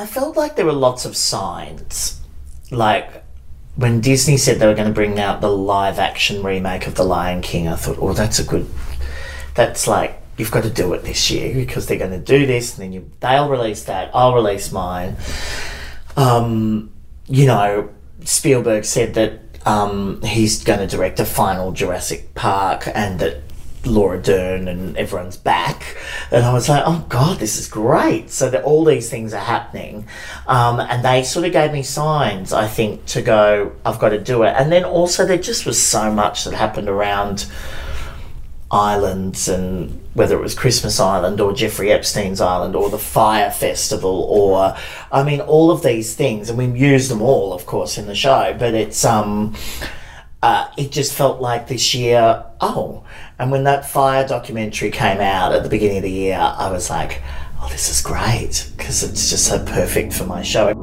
I felt like there were lots of signs. Like when Disney said they were going to bring out the live action remake of The Lion King, I thought, oh, that's a good. That's like you've got to do it this year because they're going to do this, and then you, they'll release that. I'll release mine. Um, you know, Spielberg said that um, he's going to direct a final Jurassic Park, and that Laura Dern and everyone's back. And I was like, oh God, this is great. So that all these things are happening. Um, and they sort of gave me signs, I think, to go, I've got to do it. And then also, there just was so much that happened around islands and whether it was Christmas Island or Jeffrey Epstein's Island or the Fyre Festival or I mean all of these things and we used them all of course in the show but it's um uh, it just felt like this year oh and when that Fyre documentary came out at the beginning of the year, I was like, oh, this is great because it's just so perfect for my show.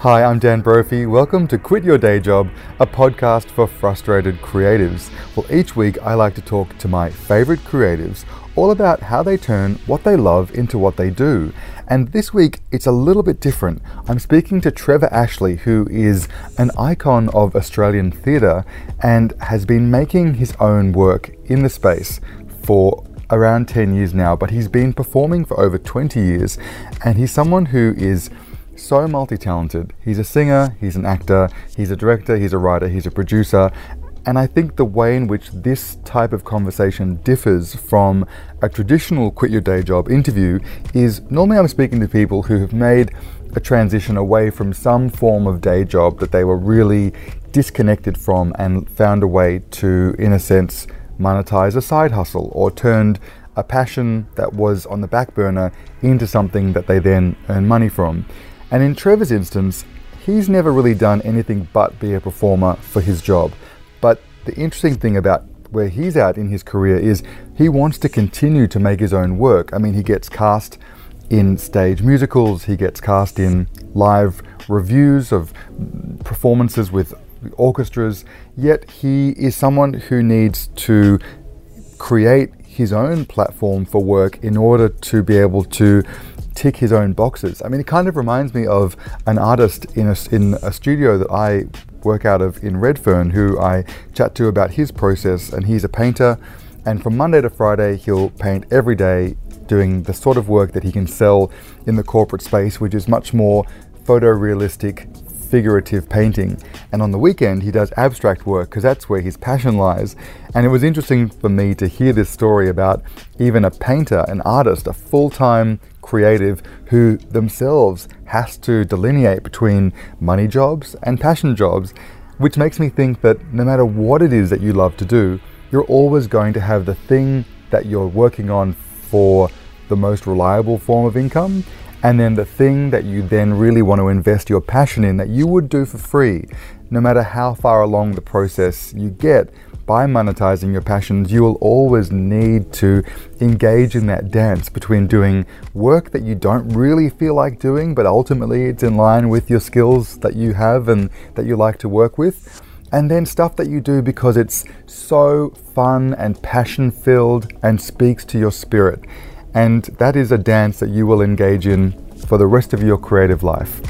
Hi, I'm Dan Brophy. Welcome to Quit Your Day Job, a podcast for frustrated creatives. Well, each week I like to talk to my favorite creatives all about how they turn what they love into what they do. And this week, it's a little bit different. I'm speaking to Trevor Ashley, who is an icon of Australian theatre and has been making his own work in the space for around 10 years now, but he's been performing for over 20 years. And he's someone who is so multi talented. He's a singer, he's an actor, he's a director, he's a writer, he's a producer, and I think the way in which this type of conversation differs from a traditional quit your day job interview is normally I'm speaking to people who have made a transition away from some form of day job that they were really disconnected from and found a way to, in a sense, monetize a side hustle or turned a passion that was on the back burner into something that they then earn money from. And in Trevor's instance, he's never really done anything but be a performer for his job. But the interesting thing about where he's at in his career is he wants to continue to make his own work. I mean, he gets cast in stage musicals, he gets cast in live reviews of performances with orchestras, yet he is someone who needs to create his own platform for work in order to be able to tick his own boxes. I mean, it kind of reminds me of an artist in a, in a studio that I work out of in Redfern, who I chat to about his process. And he's a painter, and from Monday to Friday, he'll paint every day, doing the sort of work that he can sell in the corporate space, which is much more photorealistic, figurative painting. And on the weekend, he does abstract work because that's where his passion lies. And it was interesting for me to hear this story about even a painter, an artist, a full time creative who themselves has to delineate between money jobs and passion jobs, which makes me think that no matter what it is that you love to do, you're always going to have the thing that you're working on for the most reliable form of income, and then the thing that you then really want to invest your passion in that you would do for free, no matter how far along the process you get by monetizing your passions, you will always need to engage in that dance between doing work that you don't really feel like doing, but ultimately it's in line with your skills that you have and that you like to work with. And then stuff that you do because it's so fun and passion filled and speaks to your spirit. And that is a dance that you will engage in for the rest of your creative life,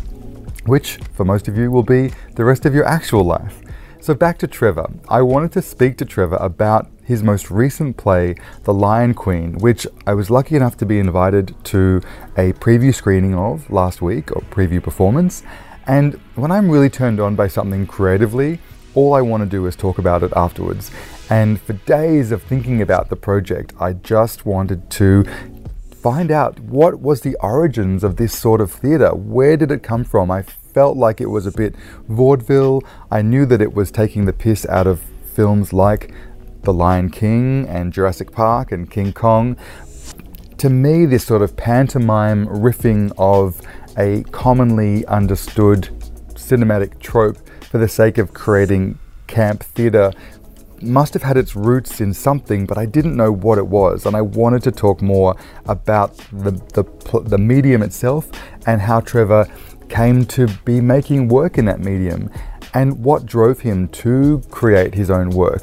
which for most of you will be the rest of your actual life. So back to Trevor. I wanted to speak to Trevor about his most recent play, The Lyin' Queen, which I was lucky enough to be invited to a preview screening of last week, or preview performance. And when I'm really turned on by something creatively, all I want to do is talk about it afterwards. And for days of thinking about the project, I just wanted to find out what was the origins of this sort of theatre. Where did it come from? I felt like it was a bit vaudeville. I knew that it was taking the piss out of films like The Lion King and Jurassic Park and King Kong. To me, this sort of pantomime riffing of a commonly understood cinematic trope for the sake of creating camp theatre must have had its roots in something, but I didn't know what it was. And I wanted to talk more about the, the, the medium itself and how Trevor came to be making work in that medium and what drove him to create his own work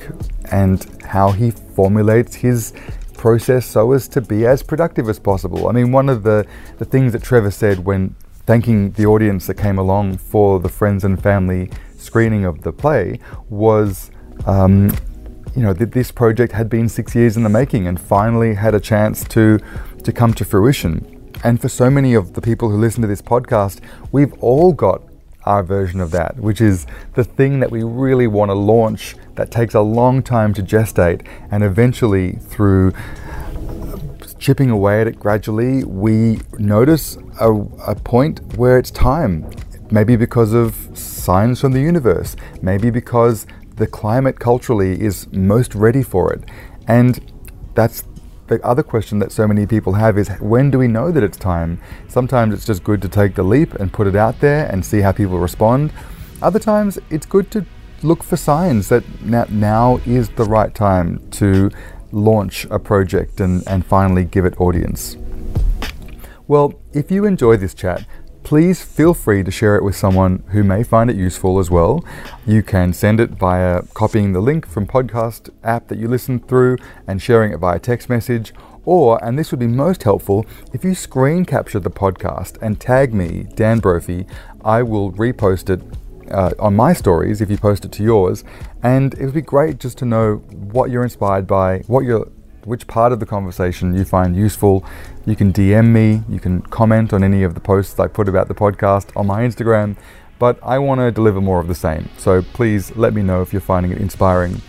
and how he formulates his process so as to be as productive as possible. I mean, one of the, the things that Trevor said when thanking the audience that came along for the friends and family screening of the play was, um, you know, that this project had been six years in the making and finally had a chance to to come to fruition. And for so many of the people who listen to this podcast, we've all got our version of that, which is the thing that we really want to launch that takes a long time to gestate, and eventually through chipping away at it gradually, we notice a, a point where it's time. Maybe because of signs from the universe, maybe because the climate culturally is most ready for it. And that's the other question that so many people have is when do we know that it's time? Sometimes it's just good to take the leap and put it out there and see how people respond. Other times it's good to look for signs that now is the right time to launch a project and, and finally give it audience. Well, if you enjoy this chat, please feel free to share it with someone who may find it useful as well. You can send it via copying the link from podcast app that you listen through and sharing it via text message. Or, and this would be most helpful, if you screen capture the podcast and tag me, Dan Brophy, I will repost it uh, on my stories if you post it to yours. And it would be great just to know what you're inspired by, what you're which part of the conversation you find useful. You can DM me, you can comment on any of the posts I put about the podcast on my Instagram, but I want to deliver more of the same. So please let me know if you're finding it inspiring.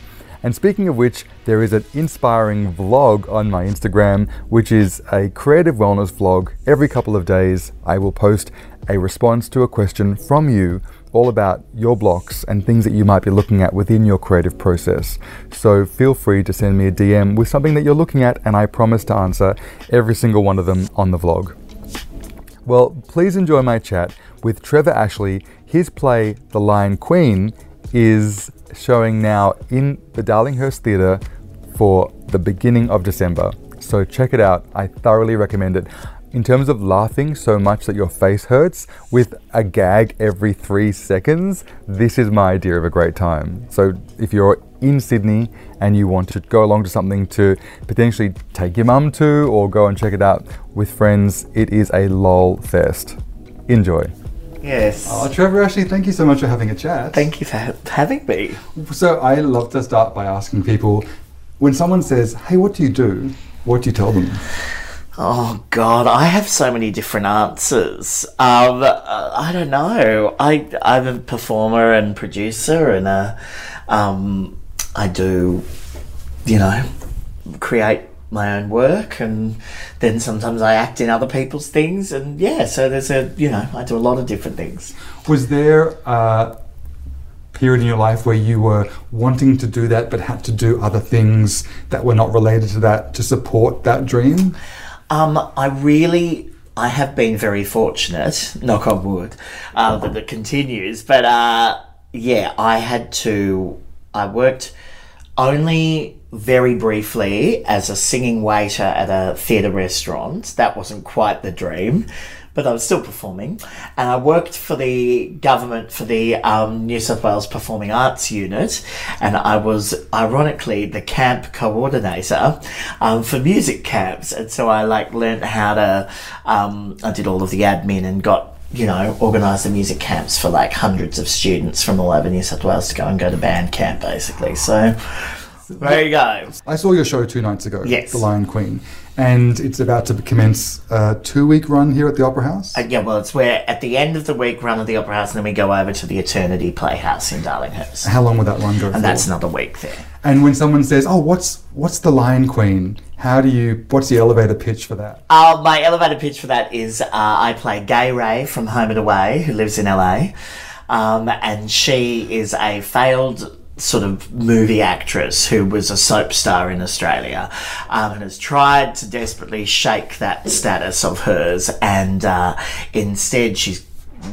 And speaking of which, there is an inspiring vlog on my Instagram, which is a creative wellness vlog. Every couple of days, I will post a response to a question from you all about your blocks and things that you might be looking at within your creative process. So feel free to send me a DM with something that you're looking at, and I promise to answer every single one of them on the vlog. Well, please enjoy my chat with Trevor Ashley. His play, The Lyin' Queen, is showing now in the Darlinghurst Theatre for the beginning of December. So check it out. I thoroughly recommend it in terms of laughing so much that your face hurts with a gag every three seconds, this is my idea of a great time. So if you're in Sydney and you want to go along to something to potentially take your mum to or go and check it out with friends, it is a lol fest. Enjoy. Yes. Oh, Trevor, Ashley, thank you so much for having a chat. Thank you for ha- having me. So I love to start by asking people when someone says, "Hey, what do you do?" What do you tell them? Oh God, I have so many different answers. Um, I don't know. I I'm a performer and producer, and uh, um, I do, you know, create my own work, and then sometimes I act in other people's things, and yeah. So there's a you know I do a lot of different things. Was there a period in your life where you were wanting to do that, but had to do other things that were not related to that to support that dream? Um, I really, I have been very fortunate, knock on wood, uh, that it continues. But uh, yeah, I had to, I worked only very briefly as a singing waiter at a theatre restaurant. That wasn't quite the dream but I was still performing. And I worked for the government for the um, New South Wales Performing Arts Unit, and I was ironically the camp coordinator um, for music camps. And so I like learned how to. Um, I did all of the admin and got you know, organise the music camps for like hundreds of students from all over New South Wales to go and go to band camp, basically. So there you go. I saw your show two nights ago. Yes. The Lyin' Queen and it's about to commence a two week run here at the Opera House. Uh, yeah, well, it's where at the end of the week run at the Opera House, and then we go over to the Eternity Playhouse in Darlinghurst. How long will that run go? And for? that's another week there. And when someone says, "Oh, what's what's the Lyin' Queen?" How do you? What's the elevator pitch for that? Uh, my elevator pitch for that is uh, I play Gay Ray from Home and Away, who lives in LA, um, and she is a failed sort of movie actress who was a soap star in Australia um, and has tried to desperately shake that status of hers and uh, instead she's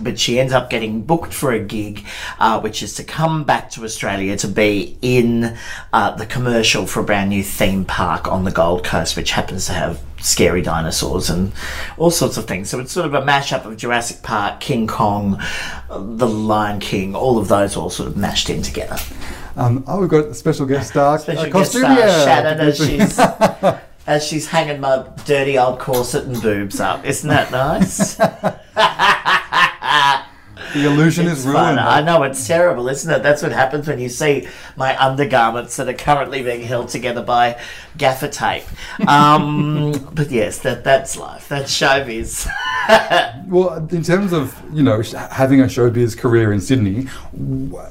but she ends up getting booked for a gig, uh, which is to come back to Australia to be in uh, the commercial for a brand new theme park on the Gold Coast, which happens to have scary dinosaurs and all sorts of things. So it's sort of a mashup of Jurassic Park, King Kong, The Lion King, all of those all sort of mashed in together. Um, oh, we've got a special guest star, special guest star Shannon, as she's as she's hanging my dirty old corset and boobs up. Isn't that nice? The illusion It's is fun. ruined. I know it's terrible, isn't it? That's what happens when you see my undergarments that are currently being held together by gaffer tape. Um, but yes, that that's life. That's showbiz. Well, in terms of you know having a showbiz career in Sydney,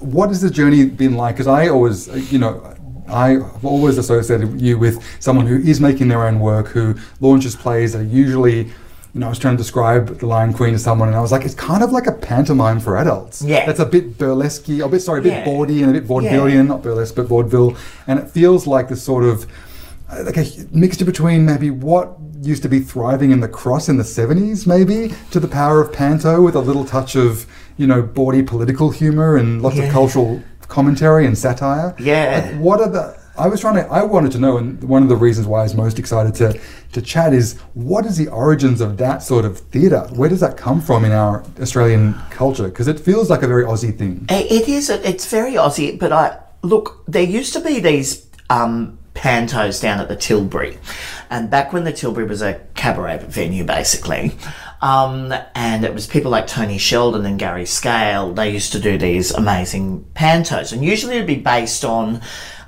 what has the journey been like? Because I always, you know, I've always associated you with someone who is making their own work, who launches plays that are usually. You know, I was trying to describe The Lyin' Queen to someone, and I was like, it's kind of like a pantomime for adults. Yeah. That's a bit burlesque a bit, sorry, a bit Yeah. bawdy and a bit vaudevillian, not burlesque, but vaudeville. And it feels like this sort of uh, like a mixture between maybe what used to be thriving in the cross in the 70s maybe to the power of panto with a little touch of you know bawdy political humor and lots Yeah. of cultural commentary and satire Yeah. Like, what are the i was trying to i wanted to know and one of the reasons why i was most excited to to chat is what is the origins of that sort of theatre where does that come from in our australian culture because it feels like a very aussie thing It it is. It's very Aussie, but I look. There used to be these um, pantos down at the Tilbury, and back when the Tilbury was a cabaret venue, basically, um, and it was people like Tony Sheldon and Gary Scale. They used to do these amazing pantos, and usually it'd be based on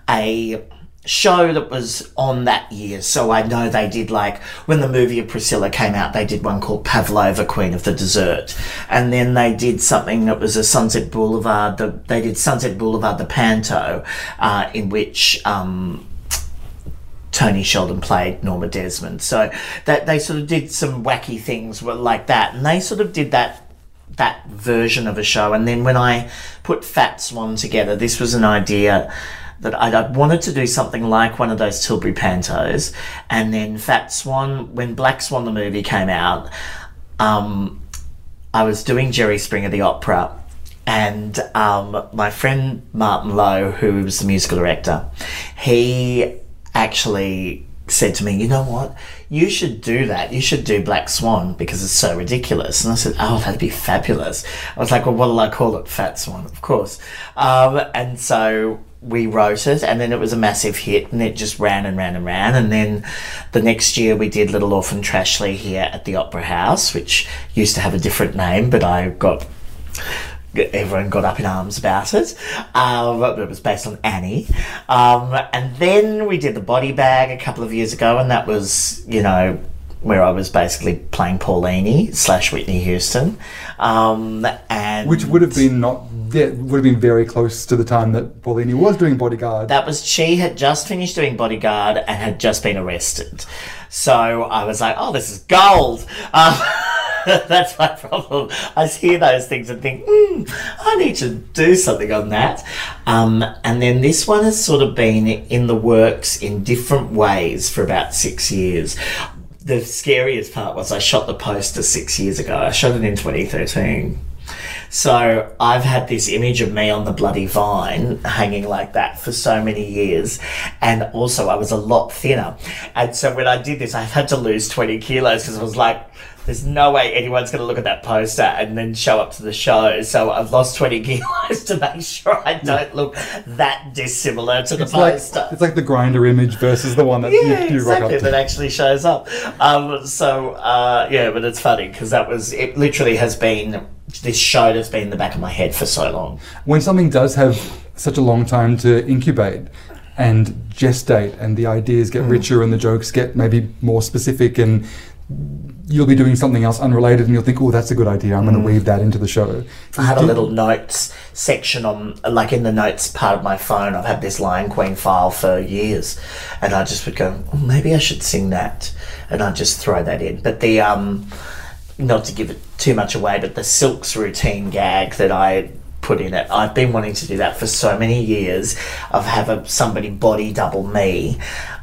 a show that was on that year. So I know they did like when the movie of Priscilla came out, they did one called Pavlova, Queen of the Dessert, and then they did something that was a Sunset Boulevard. The, they did Sunset Boulevard, the Panto, uh, in which. Um, Tony Sheldon played Norma Desmond, so that they sort of did some wacky things like that, and they sort of did that that version of a show. And then when I put Fat Swan together, this was an idea that I'd, I'd wanted to do something like one of those Tilbury Pantos. And then Fat Swan, when Black Swan the movie came out, um, I was doing Jerry Springer the opera. And um, my friend Martin Lowe, who was the musical director, he actually said to me, You know what? You should do that. You should do Black Swan because it's so ridiculous. And I said, Oh, that'd be fabulous. I was like, Well, what'll I call it? Fat Swan, of course. Um, and so we wrote it, and then it was a massive hit, and it just ran and ran and ran. And then the next year, we did Little Orphan Trashley here at the Opera House, which used to have a different name, but I got everyone got up in arms about it. Um, but it was based on Annie. Um, and then we did the body bag a couple of years ago, and that was, you know, where I was basically playing Paulini slash Whitney Houston. Um, and which would have been not yeah, would have been very close to the time that Paulini was doing bodyguard that was she had just finished doing bodyguard and had just been arrested. So I was like, oh, this is gold. Um, that's my problem. I hear those things and think, hmm, I need to do something on that. Um, and then this one has sort of been in the works in different ways for about six years. The scariest part was I shot the poster six years ago. I shot it in 2013. So I've had this image of me on the bloody vine hanging like that for so many years. And also I was a lot thinner. And so when I did this, I had to lose 20 kilos because I was like, there's no way anyone's going to look at that poster and then show up to the show. So I've lost 20 kilos to make sure I don't look that dissimilar to the it's like poster. it's like the Grindr image versus the one that Yeah, you, you rock exactly. That actually shows up. Um, so uh, yeah, but it's funny because that was it. Literally has been this show that's been in the back of my head for so long. when something does have such a long time to incubate and gestate and the ideas Mm. get richer and the jokes get maybe more specific and you'll be doing something else unrelated and you'll think oh that's a good idea i'm going to weave that into the show Mm. I have a little notes section on, like in the notes part of my phone. I've had this Lyin' Queen file for years, and I just would go, oh, maybe I should sing that, and I just throw that in. But the um, not to give it too much away, but the Silks routine gag that I put in it, I've been wanting to do that for so many years. Of have a, somebody body double me.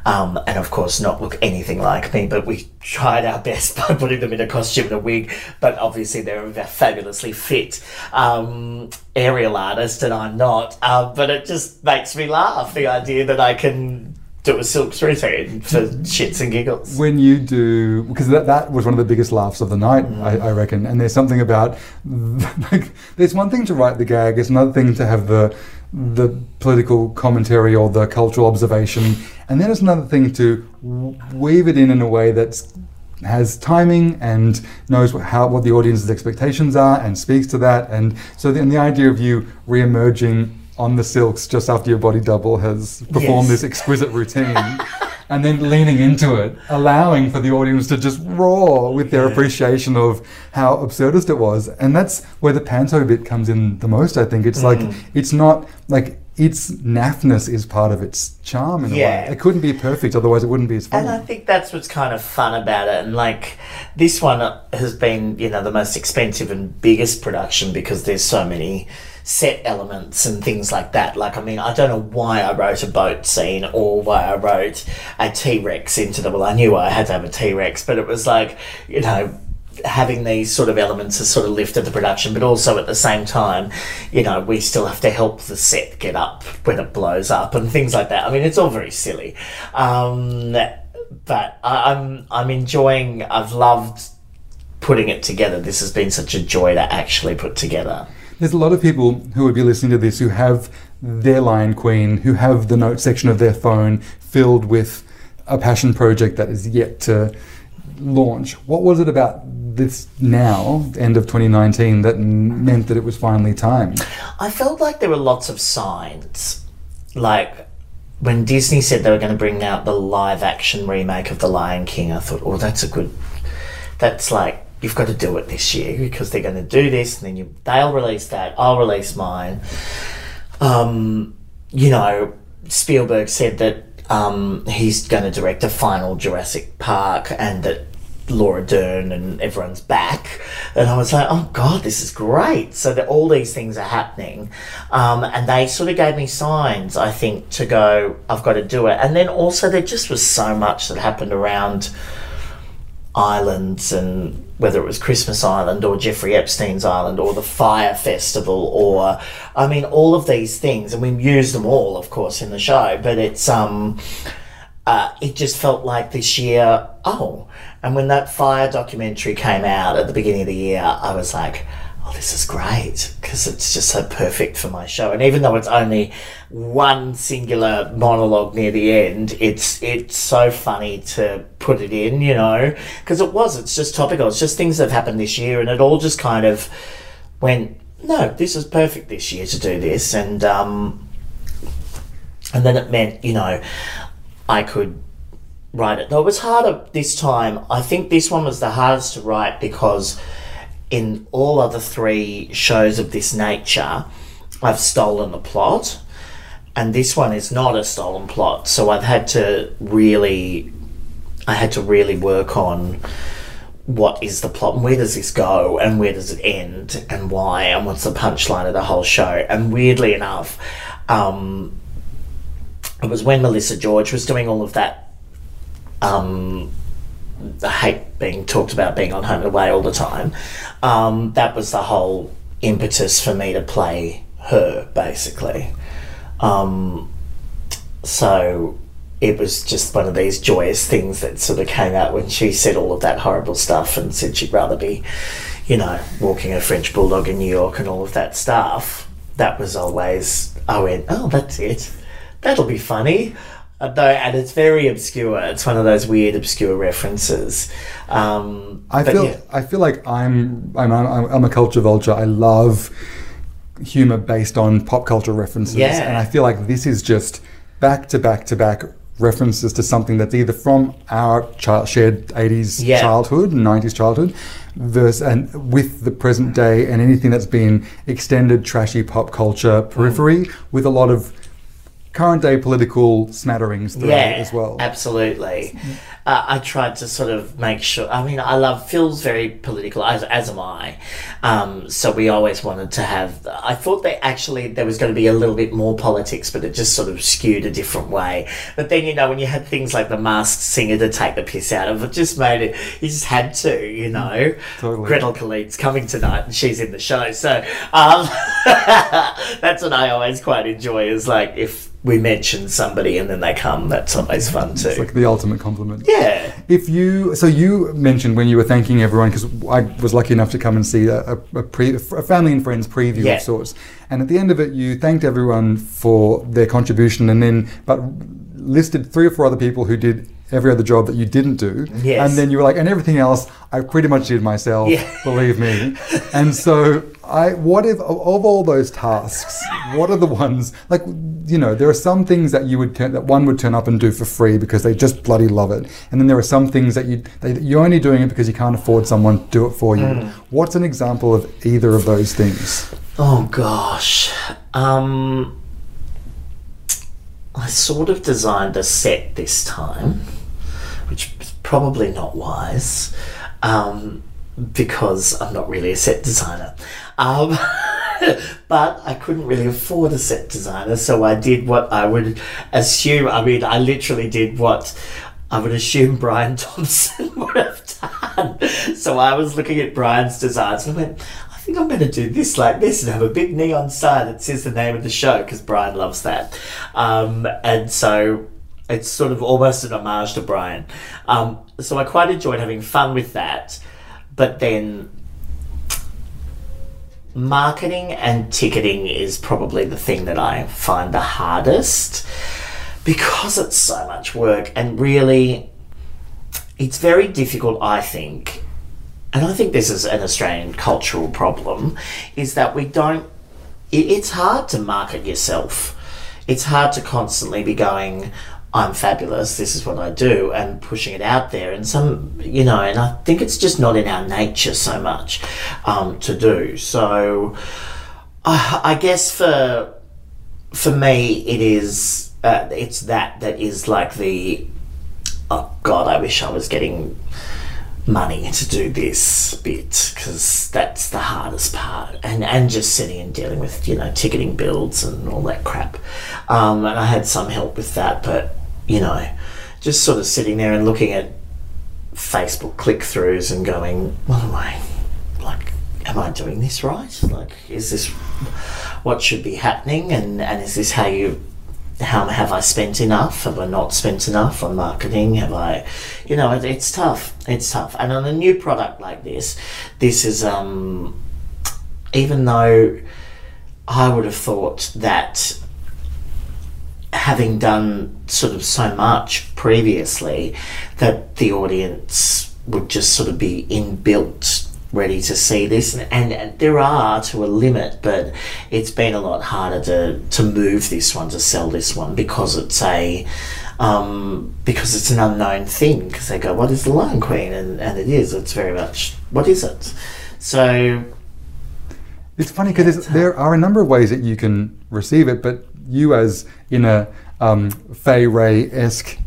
Um, and of course, not look anything like me, but we tried our best by putting them in a costume and a wig. But obviously, they're a fabulously fit um, aerial artist, and I'm not. Um, but it just makes me laugh the idea that I can do a Silks routine for shits and giggles. when you do because that, that was one of the biggest laughs of the night Mm. I, I reckon and there's something about like there's one thing to write the gag it's another thing to have the the political commentary or the cultural observation and then it's another thing to weave it in in a way that's has timing and knows what, how what the audience's expectations are and speaks to that and so then the idea of you re-emerging on the silks just after your body double has performed Yes. this exquisite routine and then leaning into it, allowing for the audience to just roar with their appreciation of how absurdist it was. And that's where the panto bit comes in the most, I think. It's like, mm. it's not like its naffness is part of its charm in a way. It couldn't be perfect, otherwise, it wouldn't be as fun. And. I think that's what's kind of fun about it. And like this one has been, you know, the most expensive and biggest production because there's so many set elements and things like that. Like, I mean, I don't know why I wrote a boat scene or why I wrote a T Rex into the. Well, I knew I had to have a T Rex, but it was like, you know, having these sort of elements has sort of lifted the production, but also at the same time, you know, we still have to help the set get up when it blows up and things like that. I mean, it's all very silly, um, but I, I'm I'm enjoying. I've loved putting it together. This has been such a joy to actually put together. There's a lot of people who would be listening to this who have their Lyin' Queen, who have the note section of their phone filled with a passion project that is yet to launch. What was it about this now, end of 2019, that meant that it was finally time? I felt like there were lots of signs. Like when Disney said they were going to bring out the live action remake of The Lion King, I thought, oh, that's a good. That's like, you've got to do it this year because they're going to do this and then you, they'll release that, I'll release mine. Um, you know, Spielberg said that um, he's going to direct a final Jurassic Park and that Laura Dern and everyone's back. And I was like, oh God, this is great. So that all these things are happening. Um, and they sort of gave me signs, I think, to go, I've got to do it. And then also, there just was so much that happened around islands and whether it was Christmas Island or Jeffrey Epstein's Island or the Fyre Festival or I mean all of these things and we used them all of course in the show but it's um uh, it just felt like this year oh. And when that Fyre documentary came out at the beginning of the year I was like oh this is great because it's just so perfect for my show. And even though it's only one singular monologue near the end it's it's so funny to put it in you know? Because it was it's just topical. It's just things that have happened this year and it all just kind of went no this is perfect this year to do this. And um and then it meant you know i could write it. Though it was harder this time. I think this one was the hardest to write because in all other three shows of this nature i've stolen the plot. And this one is not a stolen plot. So i've had to really i had to really work on what is the plot and where does this go and where does it end and why and what's the punchline of the whole show. And weirdly enough um, it was when melissa george was doing all of that um, I hate being talked about being on home and away all the time. Um, that was the whole impetus for me to play her, basically. Um, so it was just one of these joyous things that sort of came out when she said all of that horrible stuff and said she'd rather be, you know, walking a French bulldog in New York and all of that stuff. That was always, I went, oh, that's it. That'll be funny. Uh, though, and it's very obscure. It's one of those weird, obscure references. Um, I feel yeah. I feel like I'm I'm I'm, I'm a culture vulture. I love humor based on pop culture references, Yeah. and I feel like this is just back to back to back references to something that's either from our child, shared 80s Yeah. childhood 90s childhood versus and with the present day and anything that's been extended trashy pop culture periphery Mm. with a lot of current day political smatterings throughout yeah, as well. Absolutely. Uh, I tried to sort of make sure. I mean, I love Phil's very political, as, as am I. Um, so we always wanted to have. I thought that actually there was going to be a little bit more politics, but it just sort of skewed a different way. But then you know when you had things like the masked singer to take the piss out of, it just made it. You just had to, you know. Totally. Gretel Killeen's coming tonight, and she's in the show. So um, that's what I always quite enjoy. Is like if we mention somebody and then they come. That's always fun too. It's like the ultimate compliment. yeah. If you, so you mentioned when you were thanking everyone, because I was lucky enough to come and see a, a, a, pre, a family and friends preview Yeah. of sorts, and at the end of it, you thanked everyone for their contribution, and then but listed three or four other people who did every other job that you didn't do, Yes. and then you were like, and everything else I pretty much did myself, Yeah. believe me. And so I, what if of, all those tasks, what are the ones like? You know, there are some things that you would turn, that one would turn up and do for free because they just bloody love it, and then there are some things that you they, you're only doing it because you can't afford someone to do it for you. What's an example of either of those things? Oh gosh. Um, I sort of designed a set this time, which is probably not wise, um, because I'm not really a set designer. Um, but I couldn't really afford a set designer, so I did what I would assume. I mean, I literally did what I would assume Brian Thomson would have done. So I was looking at Brian's designs and I went, I think I'm going to do this like this and have a big neon sign that says the name of the show because Brian loves that. Um, and so it's sort of almost an homage to Brian. Um, so I quite enjoyed having fun with that. But then marketing and ticketing is probably the thing that I find the hardest because it's so much work and really it's very difficult I think and I think this is an Australian cultural problem is that we don't it, it's hard to market yourself it's hard to constantly be going I'm fabulous this is what I do and pushing it out there. And some you know and I think it's just not in our nature so much um, to do. So I, I guess for for me it is uh, it's that that is like the oh god I wish I was getting money to do this bit because that's the hardest part. And and just sitting and dealing with you know ticketing builds and all that crap. Um, and I had some help with that but you know just sort of sitting there and looking at Facebook click-throughs and going what am I like am I doing this right like is this what should be happening and and is this how you how have I spent enough? Have I not spent enough on marketing? Have I, you know, it, it's tough. It's tough. And on a new product like this, this is um, even though I would have thought that having done sort of so much previously, that the audience would just sort of be inbuilt ready to see this. And, and, there are to a limit but it's been a lot harder to to move this one to sell this one because it's a um, because it's an unknown thing because they go what is the Lyin' Queen? And, and it is. It's very much what is it? So It's funny because there are a number of ways that you can receive it, but you, as in a um, Fay Ray esque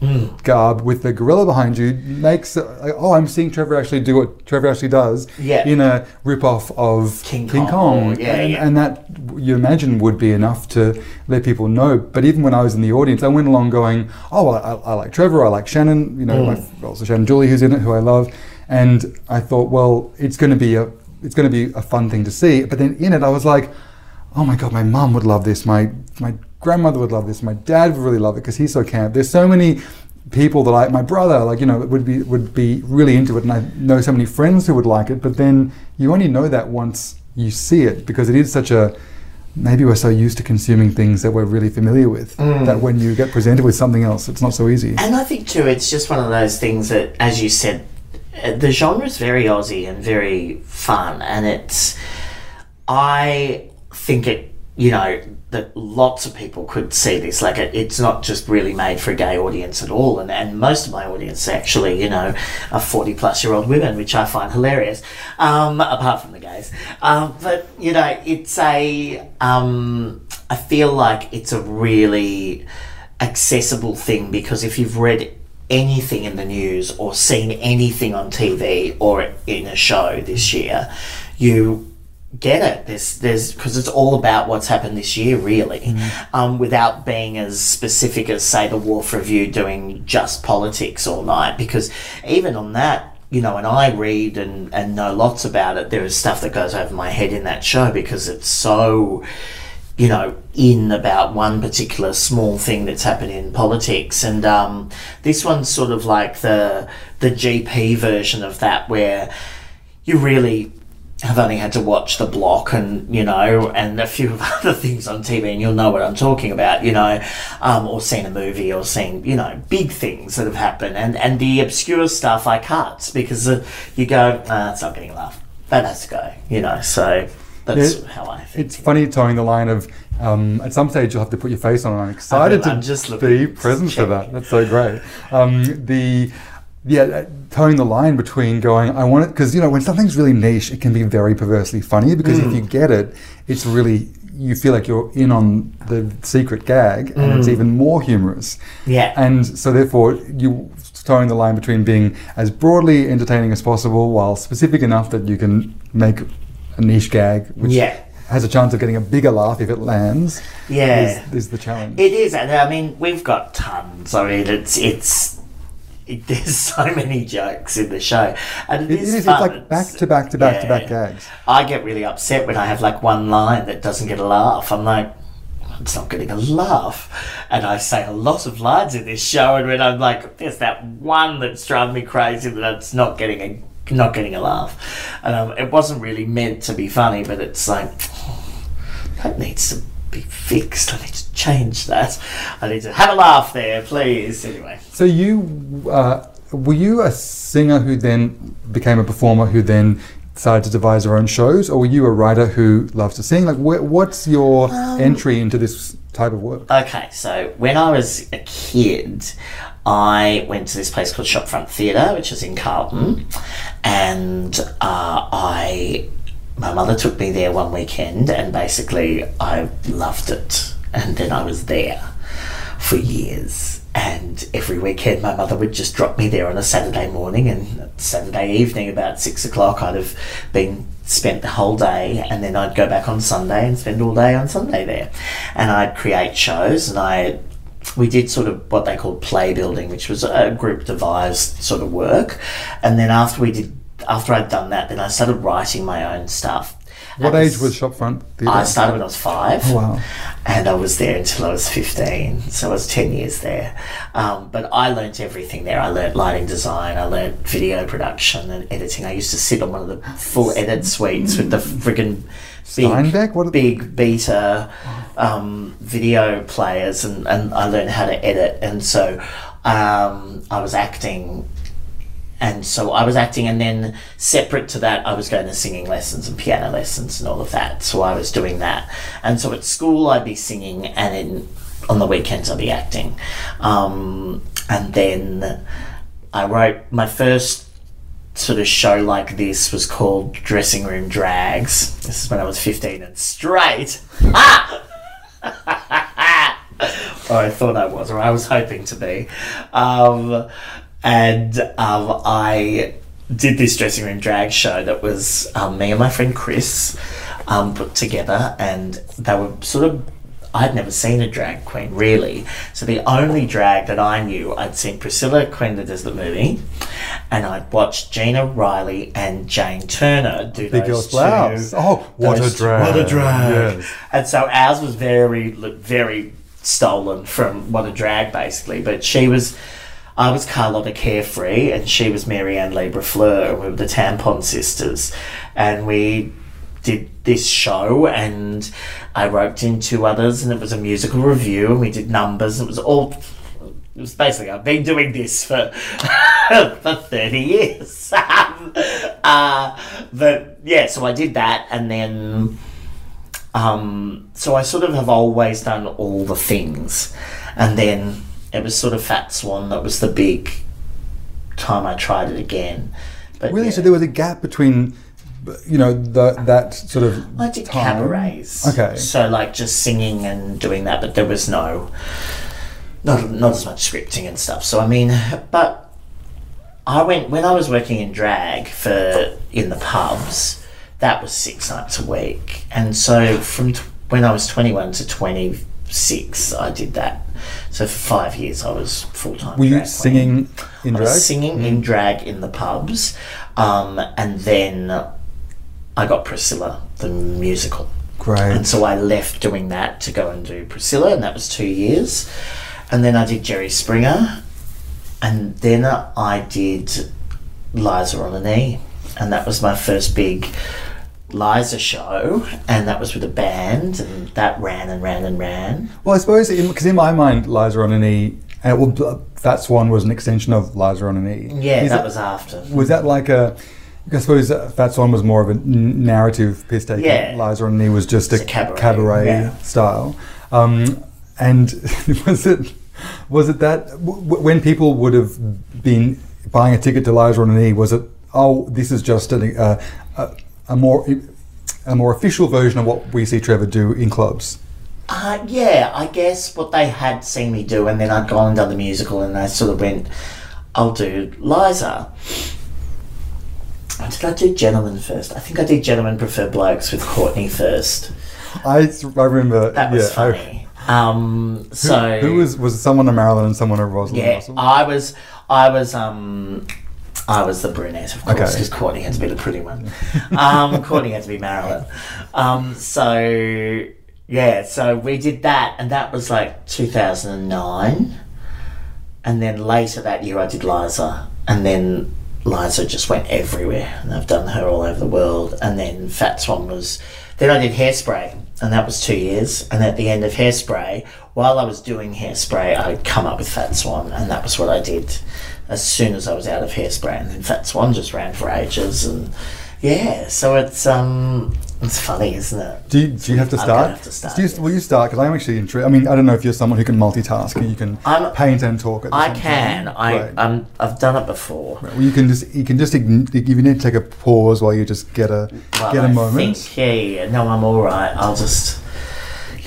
garb with the gorilla behind you, makes uh, like, oh, I'm seeing Trevor actually do what Trevor actually does Yeah. in a rip off of King King Kong. Kong, Yeah, and, yeah. and that you imagine would be enough to let people know. But even when I was in the audience, I went along going, oh, I, I, I like Trevor, I like Shannon, you know, Mm. also Shannon Julie, who's in it, who I love, and I thought, well, it's going to be a it's going to be a fun thing to see. But then in it, I was like, oh my god, my mum would love this. My my grandmother would love this. My dad would really love it because he's so camp. There's so many people that I, my brother, like you know, would be would be really into it, and I know so many friends who would like it. But then you only know that once you see it because it is such a maybe we're so used to consuming things that we're really familiar with that when you get presented with something else, it's not so easy. And I think too, it's just one of those things that, as you said, uh, the genre is very Aussie and very fun, and it's. I think it, you know, that lots of people could see this. Like, it, it's not just really made for a gay audience at all, and, and most of my audience actually, you know, are forty plus year old women, which I find hilarious. Um, apart from the gays, um, but you know, it's a. Um, I feel like it's a really accessible thing because if you've read anything in the news or seen anything on TV or in a show this year, you get it. There's there's because it's all about what's happened this year, really, um, without being as specific as say the Wharf Review doing just politics all night. Because even on that. You know, and I read and, and know lots about it. There is stuff that goes over my head in that show because it's so you know, in about one particular small thing that's happened in politics, and um, this one's sort of like the the GP version of that, where you really have only had to watch the block and you know and a few other things on TV and you'll know what I'm talking about you know um, or seen a movie or seen you know big things that have happened and and the obscure stuff I cut because uh, you go ah, it's not getting a laugh that has to go you know so that's Yeah, how I think It's funny towing the line of um, at some stage you'll have to put your face on. I'm excited I'm to just be present for that. That's so great. Um, the yeah, uh, towing the line between going, I want it because you know when something's really niche, it can be very perversely funny because Mm. if you get it, it's really you feel like you're in on the secret gag and it's even more humorous. Mm. yeah And so, therefore, you towing the line between being as broadly entertaining as possible while specific enough that you can make a niche gag, which Yeah. has a chance of getting a bigger laugh if it lands. Yeah. is, is the challenge. It is, and I mean, we've got tons. I mean, it's it's. It, there's so many jokes in the show, and It is. It's like back to back to back to back gags. I get really upset when I have like one line that doesn't get a laugh. I'm like, it's not getting a laugh, and I say a lot of lines in this show, and when I'm like, there's that one that's driving me crazy that's not getting a not getting a laugh, and um, it wasn't really meant to be funny, but it's like that needs to be fixed. I need to change that. I need to have a laugh there, please. Anyway. So you uh, were you a singer who then became a performer who then decided to devise her own shows, or were you a writer who loves to sing? Like, wh- what's your Um, entry into this type of work? Okay, so when I was a kid, I went to this place called Shopfront Theatre, which is in Carlton, and uh, I, my mother took me there one weekend, and basically I loved it, and then I was there for years. And every weekend, my mother would just drop me there on a Saturday morning, and Saturday evening, about six o'clock, I'd have been spent the whole day, and then I'd go back on Sunday and spend all day on Sunday there. And I'd create shows, and I we did sort of what they called play building, which was a group devised sort of work. And then after we did, after I'd done that, then I started writing my own stuff. What age was Shopfront Theatre? I started when I was five. Oh, wow. And I was there until I was 15. So I was 10 years there. Um, but I learnt everything there. I learnt lighting design, I learnt video production and editing. I used to sit on one of the full edit suites with the friggin' big, Steenbeck? What- big beta um, video players and, and I learned how to edit. And so um, I was acting and so I was acting, and then separate to that, I was going to singing lessons and piano lessons and all of that. So I was doing that, and so at school I'd be singing, and in on the weekends I'd be acting, um, and then I wrote my first sort of show like this was called Dressing Room Drags. This is when I was fifteen and straight. Ah! or I thought I was, or I was hoping to be. Um, and um, I did this dressing room drag show that was um, me and my friend Chris um, put together, and they were sort of. I'd never seen a drag queen really, so the only drag that I knew, I'd seen Priscilla Queen of the Desert movie, and I'd watched Gina Riley and Jane Turner do Big those two- Blouse. Oh, what those a drag. What a drag! Yes. And so ours was very, very stolen from What a Drag, basically. But she was, I was Carlotta Carefree, and she was Marianne Libre Fleur, we were the Tampon Sisters. And we did this show, and I roped in two others, and it was a musical revue, and we did numbers, and it was all. It was basically I've been doing this for for thirty years, uh, but yeah. So I did that, and then um, so I sort of have always done all the things, and then it was sort of Fat Swan that was the big time I tried it again. But Really? yeah. So there was a gap between, you know, the, that sort of. I did time? cabarets. Okay. So like just singing and doing that, but there was no, not not as much scripting and stuff. So I mean, but I went when I was working in drag for in the pubs. That was six nights a week, and so from t- when I was twenty one to twenty six, I did that. So for five years, I was full time. Were you singing in drag? singing in drag in the pubs, um, and then I got Priscilla, the musical. Great. And so I left doing that to go and do Priscilla, and that was two years. And then I did Jerry Springer, and then I did Liza on a Knee, and that was my first big Liza show, and that was with a band, and that ran and ran and ran. Well, I suppose because in, my mind, Liza on a knee, uh, well, Fat Swan was an extension of Liza on a knee. Yeah, Is that it- was after. Was that like a? I suppose uh, Fat Swan was more of a narrative piece taking. Yeah. Liza on a knee was just a, a cabaret, yeah. style. Um, and was it was it that w- when people would have been buying a ticket to Liza on a knee, was it oh this is just a, uh, a, a more a more official version of what we see Trevor do in clubs? Uh, yeah, I guess what they had seen me do, and then I'd gone and done the musical, and they sort of went, I'll do Liza. Did I do Gentlemen first? I think I did Gentlemen Prefer Blokes with Courtney first. I, I remember That was yeah, I- funny. um, so Who was was someone a Marilyn and someone a Rosalind yeah, Russell? I was, I was, um, I was the brunette, of course, Okay. because Courtney had to be the pretty one. Um, Courtney had to be Marilyn. Um, so yeah, so we did that, and that was like 2009. And then later that year, I did Liza, and then Liza just went everywhere, and I've done her all over the world. And then Fat Swan was, then I did Hairspray, and that was two years. And at the end of Hairspray, while I was doing Hairspray, I'd come up with Fat Swan, and that was what I did as soon as I was out of Hairspray. And then Fat Swan just ran for ages, and yeah, so it's um, it's funny, isn't it? Do you, do you have to start? have to start, Do you, yes. Will you start? Because I'm actually intrigued. I mean, I don't know if you're someone who can multitask and you can I'm- paint and talk at the I same can. time. I Right. um, I've done it before. Well, you can just you can just ign- if you need to take a pause while you just get a Well, get a I moment. Think, yeah, yeah, no, I'm all right. I'll just,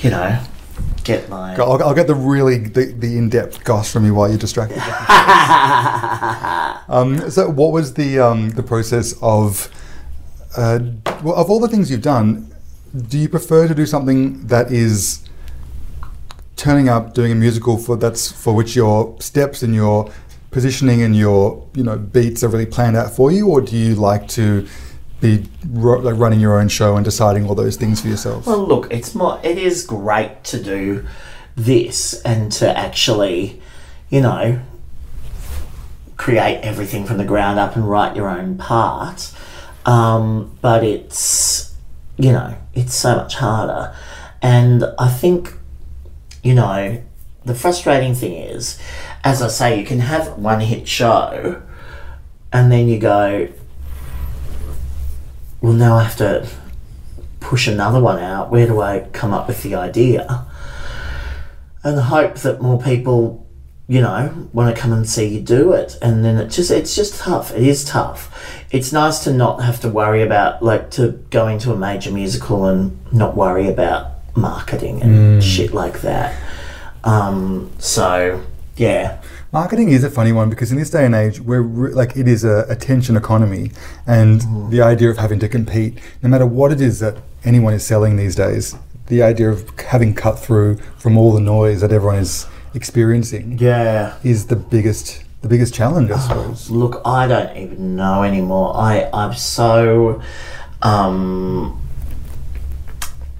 you know, get my. I'll, I'll get the really the, the in depth goss from you while you're distracted. um, so, what was the um, the process of uh, well, of all the things you've done? Do you prefer to do something that is turning up, doing a musical for that's for which your steps and your positioning and your you know beats are really planned out for you, or do you like to be ru- like running your own show and deciding all those things for yourself? Well, look, it's more. It is great to do this and to actually, you know, create everything from the ground up and write your own part. Um, but it's, you know, it's so much harder. And I think, you know, the frustrating thing is, as I say, you can have one hit show and then you go, well, now I have to push another one out. Where do I come up with the idea? And hope that more people, you know, want to come and see you do it. And then it just it's just tough. It is tough. It's nice to not have to worry about like to go into a major musical and not worry about marketing and shit like that. Um, so yeah. Marketing is a funny one because in this day and age, we're re- like it is a attention economy, and the idea of having to compete, no matter what it is that anyone is selling these days, the idea of having cut through from all the noise that everyone is experiencing Yeah. is the biggest the biggest challenge, I suppose. Look, I don't even know anymore. I I'm so um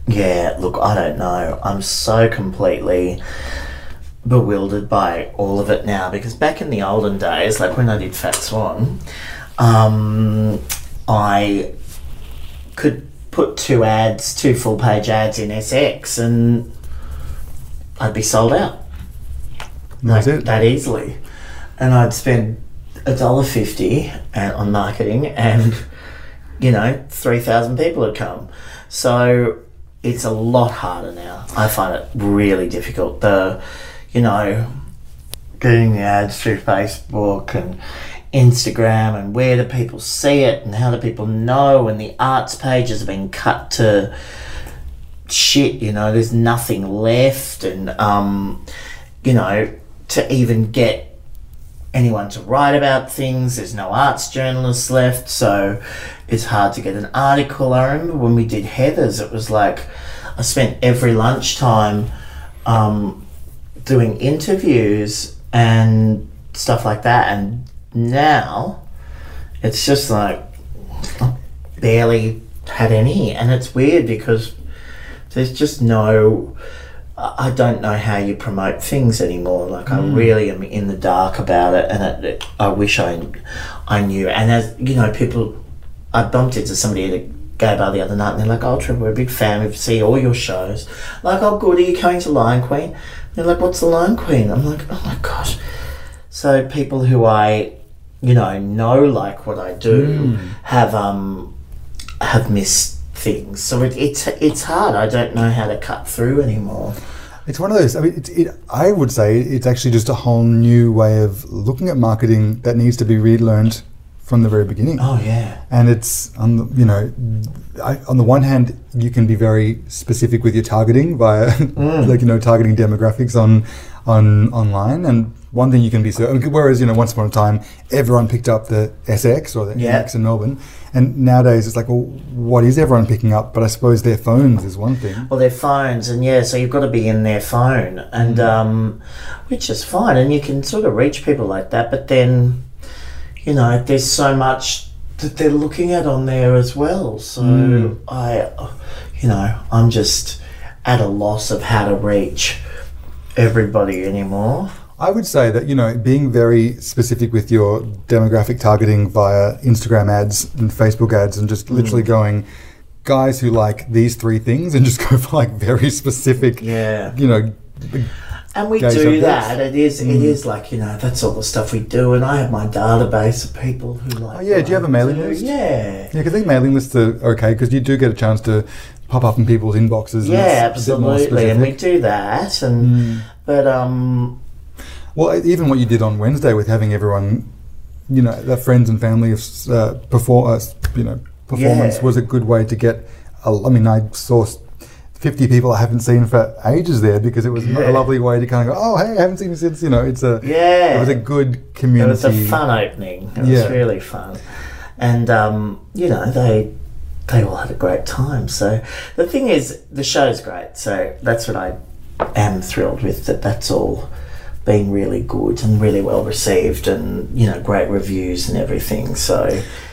yeah, look, I don't know. I'm so completely bewildered by all of it now because back in the olden days, like when I did Fat Swan, um I could put two ads, two full page ads in SX and I'd be sold out like, that easily. And I'd spend a dollar fifty on marketing, and you know, three thousand people had come. So it's a lot harder now. I find it really difficult. The, you know, getting the ads through Facebook and Instagram, and where do people see it, and how do people know? And the arts pages have been cut to shit. You know, there's nothing left, and um, you know, to even get anyone to write about things. There's no arts journalists left, so it's hard to get an article. I remember when we did Heathers, it was like I spent every lunchtime um, doing interviews and stuff like that, and now it's just like I barely had any, and it's weird because there's just no. I don't know how you promote things anymore. Like I mm. really am in the dark about it, and it, it- I wish I, I knew. And as you know, people, I bumped into somebody at a gay bar the other night, and they're like, "Oh, Trevor, we're a big fan. We see all your shows. Like, oh, good. Are you coming to Lyin' Queen?" They're like, "What's the Lyin' Queen?" I'm like, "Oh my gosh." So people who I, you know, know like what I do have um have missed things. So it, it's it's hard. I don't know how to cut through anymore. It's one of those. I mean, it, it, I would say it's actually just a whole new way of looking at marketing that needs to be relearned from the very beginning. Oh yeah. And it's on the, you know, I, on the one hand, you can be very specific with your targeting via, like you know, targeting demographics on, on online. And one thing you can be so. Whereas you know, once upon a time, everyone picked up the SX or the Yeah. MX in Melbourne, and nowadays it's like, well, what is everyone picking up? But I suppose their phones is one thing. Well, their phones, and yeah, so you've got to be in their phone, and um, which is fine, and you can sort of reach people like that. But then, you know, there's so much that they're looking at on there as well. So mm. I, you know, I'm just at a loss of how to reach everybody anymore. I would say that you know being very specific with your demographic targeting via Instagram ads and Facebook ads, and just literally mm. going guys who like these three things, and just go for like very specific, Yeah. you know, and we do that. It is mm. it is like you know that's all the stuff we do, and I have my database of people who like. Oh yeah, do you have a mailing list? Yeah, yeah. I think mailing lists are okay because you do get a chance to pop up in people's inboxes. Yeah, absolutely, and we do that, and mm. but um. Well, even what you did on Wednesday with having everyone, you know, their friends and family uh, perform, uh, you know, performance yeah. was a good way to get. I mean, I sourced 50 people I haven't seen for ages there because it was yeah. a lovely way to kind of go, oh, hey, I haven't seen you since, you know, it's a, yeah. it was a good community. It was a fun opening. It yeah. was really fun. And, um, you know, they, they all had a great time. So the thing is, the show's great. So that's what I am thrilled with, that that's all been really good and really well received, and you know great reviews and everything. So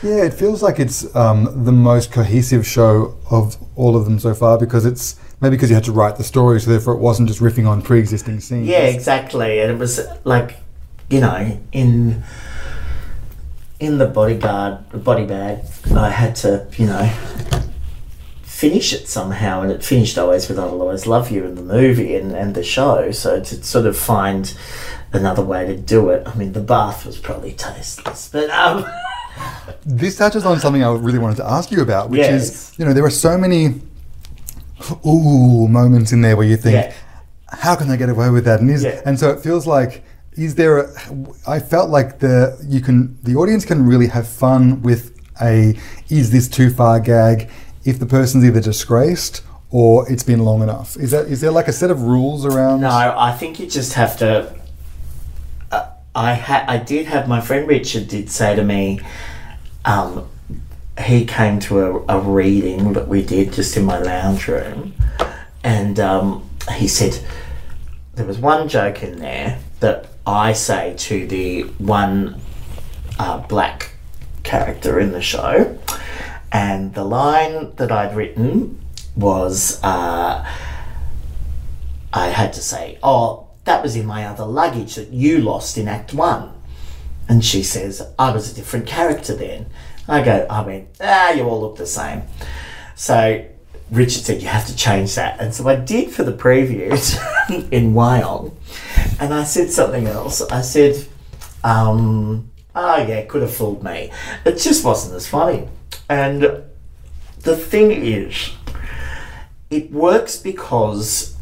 Yeah, it feels like it's um, the most cohesive show of all of them so far because it's maybe because you had to write the story, so therefore it wasn't just riffing on pre-existing scenes. Yeah, exactly. And it was like, you know, in in the bodyguard body bag, I had to, you know, finish it somehow, and it finished always with "I'll always love you" in the movie and, and the show. So to sort of find another way to do it. I mean, the bath was probably tasteless, but um, This touches on something I really wanted to ask you about, which Yes. is, you know, there are so many ooh moments in there where you think, Yeah. how can they get away with that? And is Yeah. and so it feels like is there a I felt like the you can the audience can really have fun with a is this too far gag if the person's either disgraced or it's been long enough. Is that is there like a set of rules around No, I think you just have to. Uh, I ha- I did have my friend Richard did say to me, um, he came to a, a reading that we did just in my lounge room, and um, he said there was one joke in there that I say to the one uh, black character in the show, and the line that I'd written was. Uh, I had to say, Oh, that was in my other luggage that you lost in Act One. And she says, I was a different character then. I go, I went, Ah, you all look the same. So Richard said, You have to change that. And so I did for the previews in Wyong. And I said something else. I said, um, Oh, yeah, could have fooled me. It just wasn't as funny. And the thing is, it works because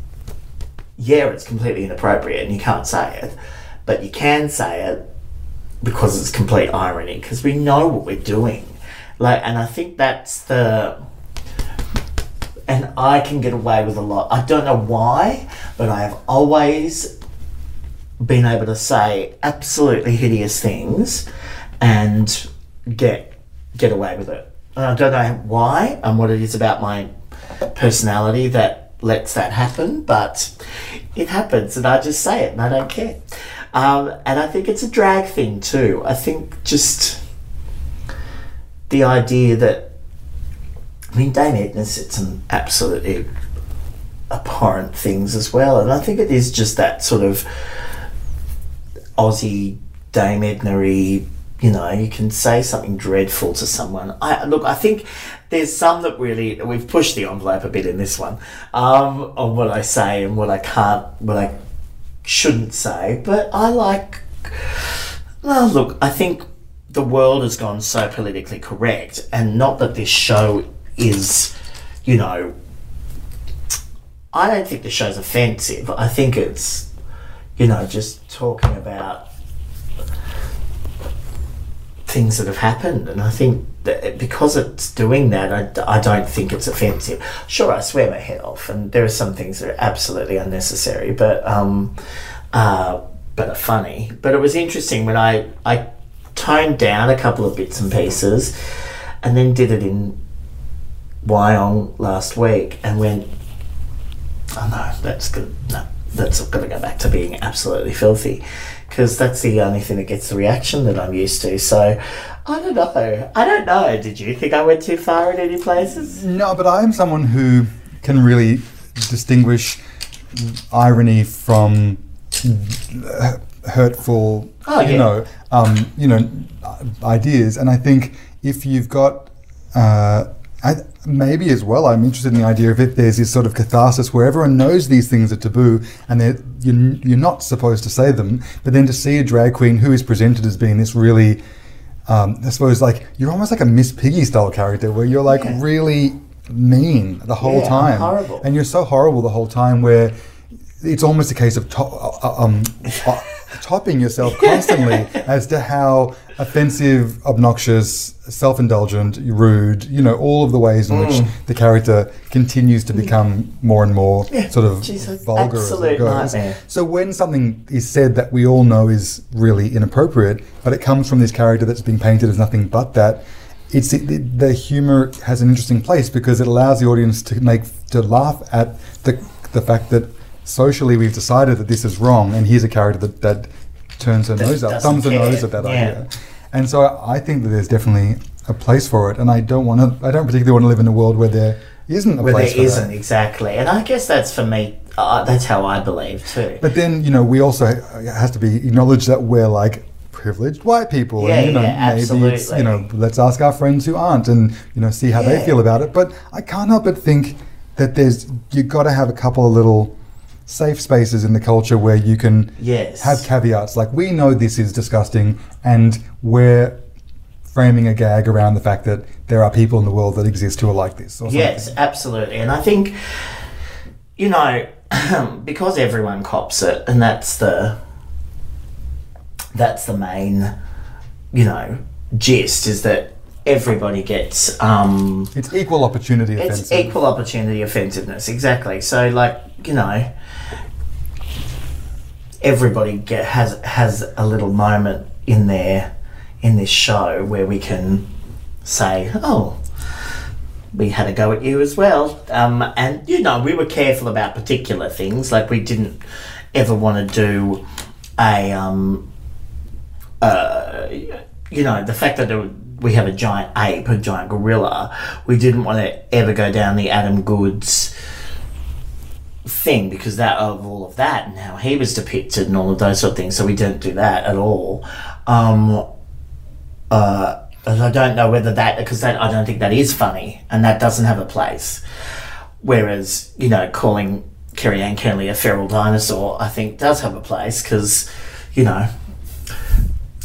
yeah, it's completely inappropriate and you can't say it, but you can say it because it's complete irony because we know what we're doing. Like, and I think that's the. And I can get away with a lot. I don't know why, but I have always been able to say absolutely hideous things and get get away with it. And I don't know why and what it is about my personality that lets that happen, but it happens, and I just say it, and I don't care. Um, and I think it's a drag thing too. I think just the idea that I mean, Dame Edna said some absolutely abhorrent things as well. And I think it is just that sort of Aussie Dame Edna-y, you know, you can say something dreadful to someone. I look, I think there's some that really we've pushed the envelope a bit in this one um, on what I say and what I can't, what I shouldn't say. But I like. Well, look, I think the world has gone so politically correct, and not that this show is, you know. I don't think the show's offensive. I think it's, you know, just talking about things that have happened. And I think that because it's doing that, I, I don't think it's offensive. Sure, I swear my head off, and there are some things that are absolutely unnecessary, but um, uh, but are funny. But it was interesting when I I toned down a couple of bits and pieces, and then did it in Wyong last week, and went, oh no, that's good. No, that's got to go back to being absolutely filthy because that's the only thing that gets the reaction that I'm used to. So I don't know. I don't know. Did you think I went too far in any places? No, but I am someone who can really distinguish irony from uh, hurtful, Oh, you know, um, you know, ideas. And I think if you've got, uh, I, maybe as well, I'm interested in the idea of if there's this sort of catharsis where everyone knows these things are taboo and they're, you're, you're not supposed to say them, but then to see a drag queen who is presented as being this really, um, I suppose, like you're almost like a Miss Piggy style character where you're like Yeah. really mean the whole Yeah, time, horrible. and you're so horrible the whole time where it's almost a case of to- uh, um, uh, topping yourself constantly as to how offensive, obnoxious, self-indulgent, rude, you know, all of the ways in which the character continues to become more and more Mm. Sort of an vulgar as it goes. nightmare. So when something is said that we all know is really inappropriate, but it comes from this character that's being painted as nothing but that, it's it, it- the humor has an interesting place because it allows the audience to make to laugh at the the fact that socially we've decided that this is wrong, and here's a character that, that turns her That nose up, thumbs her nose at that Yeah. idea. And so I think that there's definitely a place for it, and I don't want to. I don't particularly want to live in a world where there isn't a Where place there isn't that. exactly, and I guess that's for me. Uh, that's how I believe too. But then you know we also it has to be acknowledged that we're like privileged white people, Yeah, and you know yeah, maybe it's you know let's ask our friends who aren't, and you know see how they feel about it. But I can't help but think that there's you've got to have a couple of little safe spaces in the culture where you can Yes. have caveats like we know this is disgusting and we're framing a gag around the fact that there are people in the world that exist who are like this or Yes, absolutely. And I think, you know, because everyone cops it, and that's the that's the main, you know, gist is that everybody gets um, it's equal opportunity it's offensive. equal opportunity offensiveness exactly. So like you know, everybody get has has a little moment in there in this show where we can say, oh, we had a go at you as well. Um, and, you know, we were careful about particular things. Like, we didn't ever want to do a, um, uh, you know, the fact that we have a giant ape, a giant gorilla, we didn't want to ever go down the Adam Goodes thing because that of all of that and how he was depicted and all of those sort of things. So we didn't do that at all. Um, uh, I don't know whether that because that I don't think that is funny and that doesn't have a place. Whereas you know calling Kerri-Anne Kennerley a feral dinosaur, I think does have a place because you know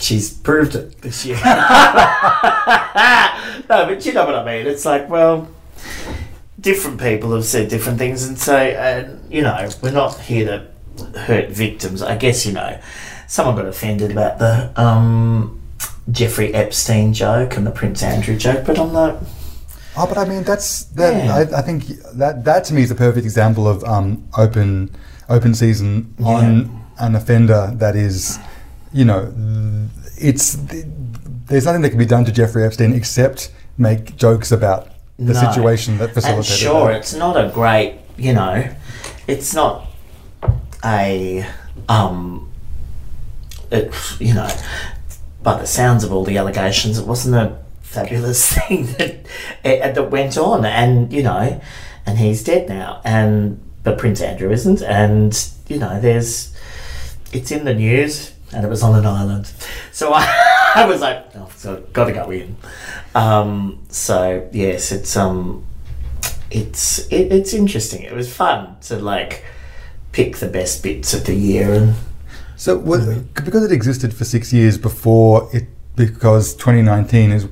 she's proved it this year. no, but you know what I mean. It's like well, different people have said different things, and so uh, you know we're not here to hurt victims. I guess you know someone got offended about the um, Jeffrey Epstein joke and the Prince Andrew joke, but I'm like, Oh, but I mean, that's that. Yeah. I, I think that that to me is a perfect example of um, open open season on an offender that is, you know, it's there's nothing that can be done to Jeffrey Epstein except make jokes about the No. situation that facilitated. and sure, that. it's not a great, you know, it's not a um, it, you know, by the sounds of all the allegations, it wasn't a fabulous thing that eh, that went on, and you know, and he's dead now, and but Prince Andrew isn't. And you know, there's it's in the news, and it was on an island, so I, I was like, oh, so got to go in. Um, so yes, it's um, it's it, it's interesting. It was fun to like pick the best bits of the year and So was, because it existed for six years before it, because 2019 is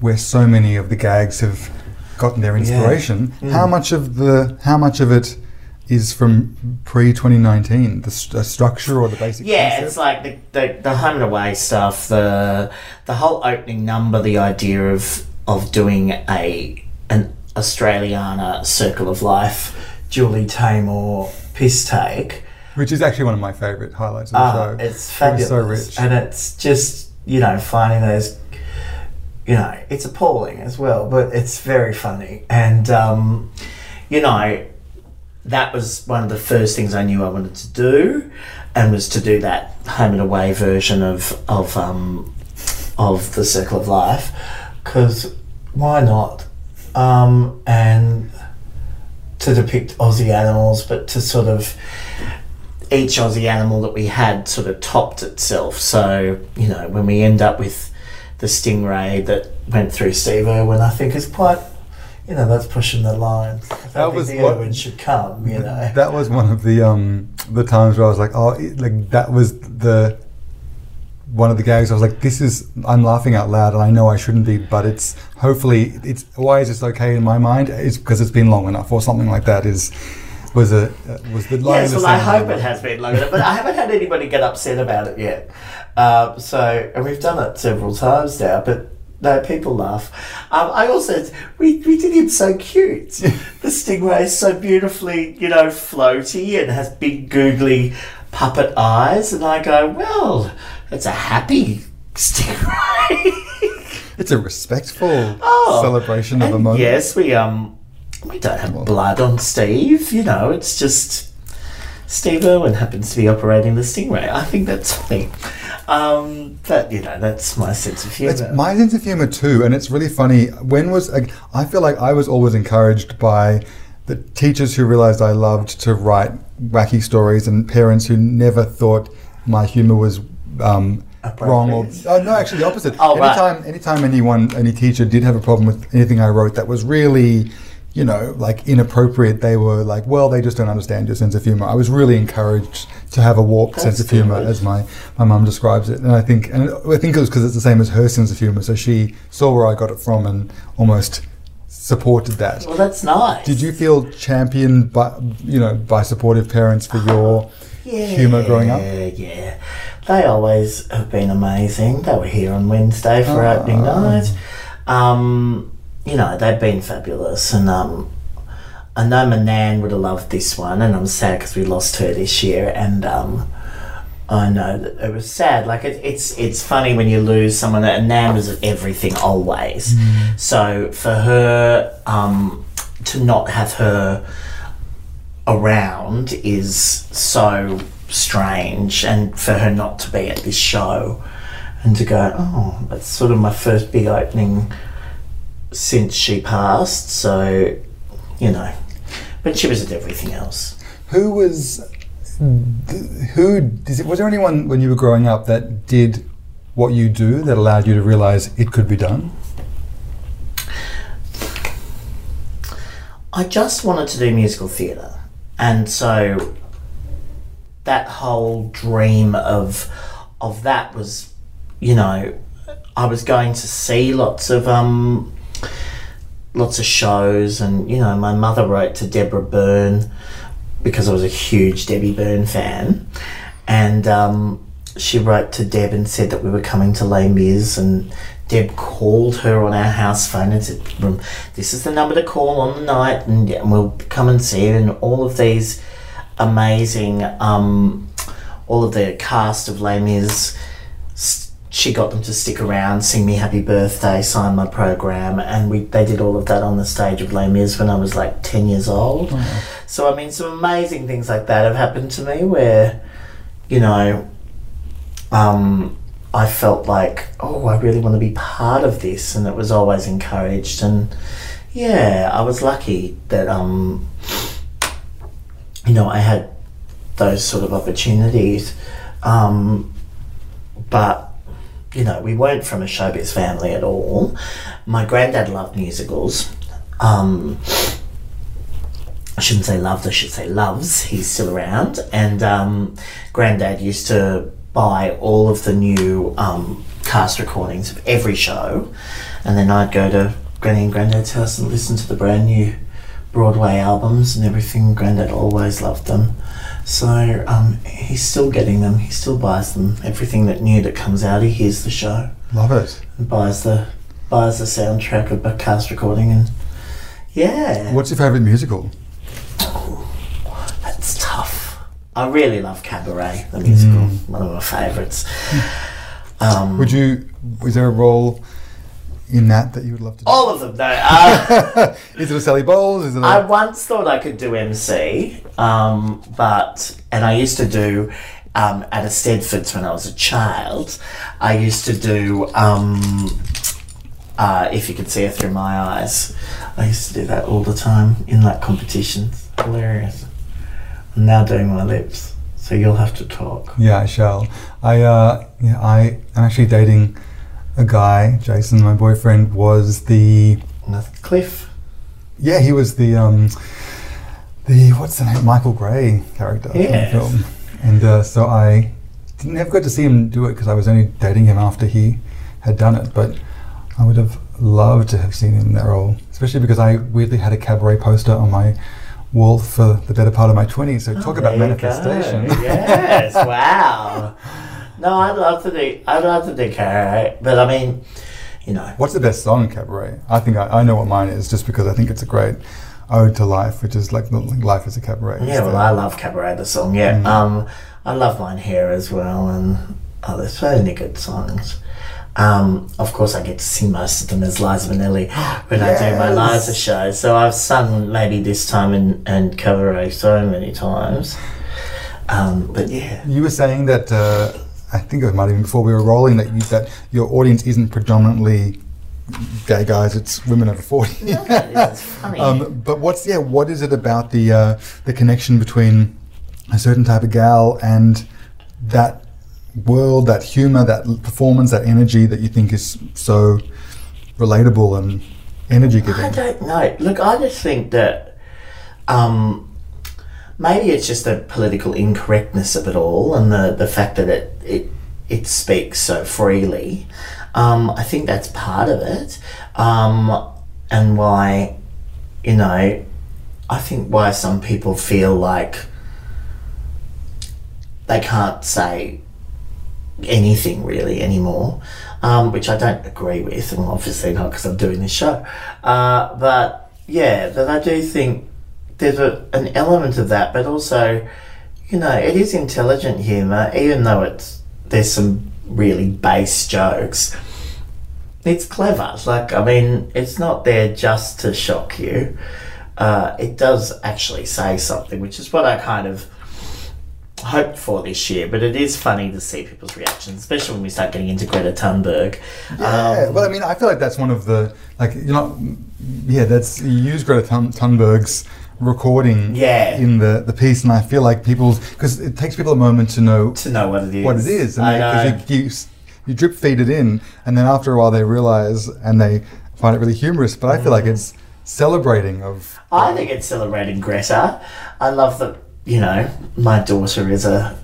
where so many of the gags have gotten their inspiration. Mm. How much of the how much of it is from pre 2019? The st- structure or the basic Yeah, concept? it's like the, the the home and away stuff, the the whole opening number, the idea of of doing a an Australiana circle of life, Julie Taymor piss take. which is actually one of my favorite highlights of the Ah, show. it's It fabulous, so rich. and it's just you know finding those. You know, it's appalling as well, but it's very funny, and um, you know, that was one of the first things I knew I wanted to do, and was to do that home and away version of of um, of the Circle of Life, because why not? Um, and to depict Aussie animals, but to sort of each Aussie animal that we had sort of topped itself. So you know, when we end up with the stingray that went through Steve Irwin, I think is quite. You know, that's pushing the line. That was the what- should come. You know, That was one of the um, the times where I was like, oh, it- like that was the one of the gags. I was like, this is I'm laughing out loud, and I know I shouldn't be, but it's hopefully it's why is this okay in my mind? It's because it's been long enough, or something like that. Is was a uh, was the line Yes, well, I hope it has been long enough, but I haven't had anybody get upset about it yet. Uh, so, and we've done it several times now, but no, people laugh. Um, I also, we, we did him so cute. the stingray is so beautifully, you know, floaty and has big googly puppet eyes, and I go, well, it's a happy stingray. It's a respectful Oh, celebration of a moment. Yes, we um we don't have blood on Steve. You know, it's just Steve Irwin happens to be operating the Stingray. I think that's funny. Um, but you know, that's my sense of humour. It's my sense of humor too, and it's really funny. When was like, I feel like I was always encouraged by the teachers who realized I loved to write wacky stories, and parents who never thought my humor was um, wrong or oh, no, actually the opposite. Oh, right. anytime, anytime anyone, any teacher did have a problem with anything I wrote that was really. You know, like inappropriate. They were like, "Well, they just don't understand your sense of humor." I was really encouraged to have a warped sense of humor, as my my mum describes it, and I think and I think it was because it's the same as her sense of humor. So she saw where I got it from and almost supported that. well, that's nice. Did you feel championed by you know by supportive parents for your humor growing up? Yeah, yeah. They always have been amazing. They were here on Wednesday for Oh. opening night. Um, you know, they've been fabulous, and um, I know my nan would have loved this one, and I'm sad because we lost her this year, and um, I know that it was sad. Like it, it's it's funny when you lose someone that and Nan was everything always. So for her um, to not have her around is so strange, and for her not to be at this show and to go, oh, that's sort of my first big opening since she passed. So you know, but she was at everything else. Who was who? Is it, was there anyone when you were growing up that did what you do that allowed you to realize it could be done? I just wanted to do musical theatre, and so that whole dream of of that was, you know, I was going to see lots of um, lots of shows, and you know, my mother wrote to Deborah Byrne because I was a huge Debbie Byrne fan, and um, she wrote to Deb and said that we were coming to Les Mis, and Deb called her on our house phone and said, "Um, "This is the number to call on the night, and, and we'll come and see you." And all of these amazing, um, all of the cast of Les Mis, she got them to stick around, sing me happy birthday, sign my program, and we they did all of that on the stage of Les Mis when I was like ten years old. So I mean, some amazing things like that have happened to me where, you know, um, I felt like, oh, I really want to be part of this, and it was always encouraged. And yeah, I was lucky that um, you know, I had those sort of opportunities. Um, but, you know, we weren't from a showbiz family at all. My granddad loved musicals. Um, I shouldn't say loved, I should say loves. He's still around. And um, Granddad used to buy all of the new um, cast recordings of every show. And then I'd go to Granny and Granddad's house and listen to the brand new Broadway albums and everything. Granddad always loved them. So um, he's still getting them. He still buys them. Everything that new that comes out, he hears the show Love it. and buys the buys the soundtrack of a cast recording and yeah. What's your favourite musical? That's tough. I really love Cabaret, the musical. Mm. One of my favourites. Um, Would you? Was there a role in that that you would love to do? all of them, though. Uh, is it a Sally Bowles? Is it a? I once thought I could do MC, um, but and I used to do um, at eisteddfods when I was a child. I used to do um, uh, if you could see it through my eyes. I used to do that all the time in like competitions. Hilarious. I'm now doing my lips, so you'll have to talk. yeah, I shall. I uh, yeah, I am actually dating a guy. Jason, my boyfriend, was the. Cliff. yeah, he was the um, the what's the name? Michael Gray character Yes. in the film, and uh, so I didn't never got to see him do it because I was only dating him after he had done it. But I would have loved to have seen him in that role, especially because I weirdly had a cabaret poster on my wall for the better part of my twenties. So talk Oh, about there you go. manifestation. yes, wow. No, I'd love to do. I'd love to do cabaret, but I mean, you know, What's the best song in Cabaret? I think I, I know what mine is just because I think it's a great ode to life, which is like life as a cabaret. yeah. Well, I love cabaret, the song. Yeah, Mm. um, I love Mein Herr as well, and oh, there's so many good songs. Um, of course, I get to sing most of them as Liza Minnelli when I do my Liza show. So I've sung maybe this time and and cabaret so many times. Um, but yeah, You were saying that uh, I think it might have been before we were rolling that you, that your audience isn't predominantly gay guys; it's women over forty. um, but what's yeah? What is it about the uh, the connection between a certain type of gal and that world, that humor, that performance, that energy that you think is so relatable and energy giving? I don't know. Look, I just think that um, maybe it's just the political incorrectness of it all and the, the fact that it, it it speaks so freely. Um, I think that's part of it. Um, and why, you know, I think why some people feel like they can't say anything really anymore, um, which I don't agree with, and obviously not because I'm doing this show. Uh, but yeah, but I do think there's a, an element of that, but also, you know, it is intelligent humour, even though it's there's some really base jokes. It's clever. Like, I mean, it's not there just to shock you. Uh, it does actually say something, which is what I kind of hoped for this year. But it is funny to see people's reactions, especially when we start getting into Greta Thunberg. Yeah, Um, well, I mean, I feel like that's one of the like you know, yeah, that's you use Greta Thun- Thunberg's recording Yeah. in the the piece, and I feel like people's because it takes people a moment to know to know what it is. what it is, I and know. because you, you you drip feed it in, and then after a while they realize and they find it really humorous. But I feel like it's celebrating of I think it's celebrating Greta. I love that, you know, my daughter is a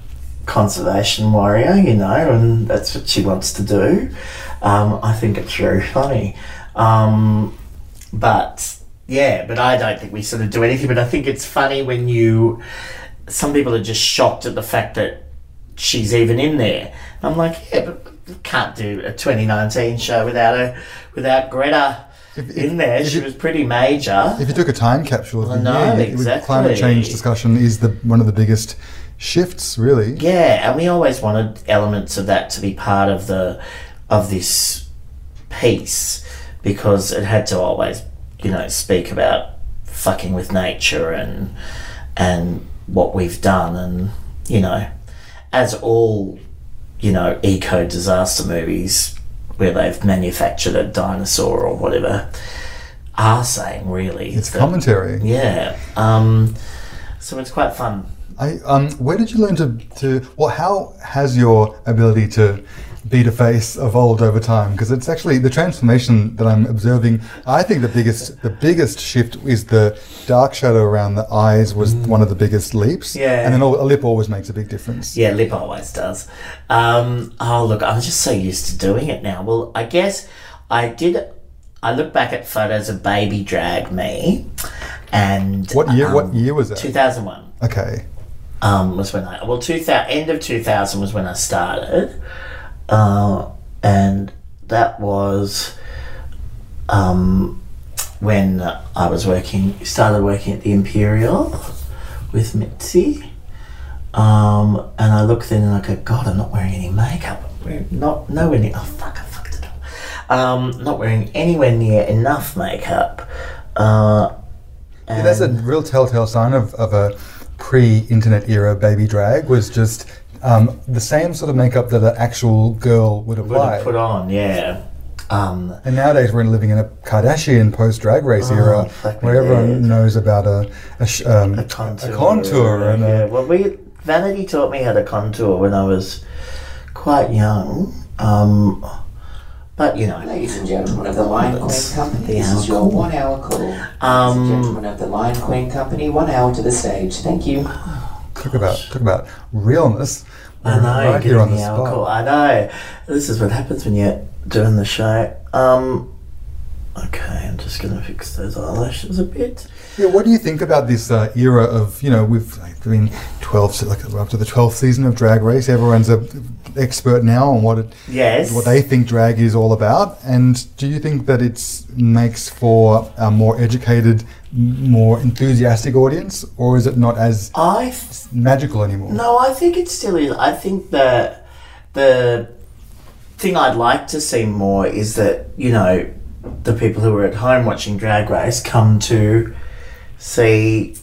conservation warrior, you know, and that's what she wants to do. Um, I think it's very funny. Um, but yeah, but I don't think we sort of do anything. But I think it's funny when you, some people are just shocked at the fact that she's even in there. I'm like, yeah, but you can't do a 2019 show without her, without Greta If- if- in there. She was pretty major. if you took a time capsule I know, year, it climate change discussion is the one of the biggest shifts, really. Yeah, and we always wanted elements of that to be part of the of this piece because it had to always, you know, speak about fucking with nature and and what we've done and you know, as all you know eco disaster movies where they've manufactured a dinosaur or whatever are saying really It's that- commentary. yeah. Um, So it's quite fun. I, um, where did you learn to, to, well, how has your ability to beat a face evolved over time? Because it's actually the transformation that I'm observing. I think the biggest, the biggest shift is the dark shadow around the eyes was one of the biggest leaps. Yeah. And then a lip always makes a big difference. Yeah, lip always does. Um, oh, look, I'm just so used to doing it now. Well, I guess I did. I look back at photos of baby drag me, and What year, um, what year was that? 2001 Okay. Um, was when I well, 2000 end of 2000 was when I started, uh, and that was um, when I was working, started working at the Imperial with Mitzi. Um, and I looked in and I go, God, I'm not wearing any makeup. I'm not nowhere near. Oh fuck, I fucked it up. Um, not wearing anywhere near enough makeup. Uh, Yeah, that's a real telltale sign of, of a pre-internet era baby drag was just um, the same sort of makeup that an actual girl would would apply. have put on, yeah. Um, And nowadays we're living in a Kardashian post drag race Oh, era where everyone dead. knows about a, a, sh- um, a contour. a contour and yeah. a, Well, we Vanity taught me how to contour when I was quite young. Um, but you know, Ladies and gentlemen of the Lyin' Queen Company, the this is your call. one hour call. Ladies Um, and gentlemen of the Lyin' Queen Company, one hour to the stage. Thank you. talk about talk about realness. I know, right getting here on the the spot. alcohol. I know. This is what happens when you're doing the show. Um, okay, I'm just gonna fix those eyelashes a bit. Yeah, what do you think about this uh, era of you know we've like, been twelve like we're up to the twelfth season of Drag Race. Everyone's a expert now on what it Yes. what they think drag is all about. And do you think that it makes for a more educated, more enthusiastic audience, or is it not as I th- magical anymore? No, I think it still is. I think that the thing I'd like to see more is that, you know, the people who are at home watching Drag Race come to see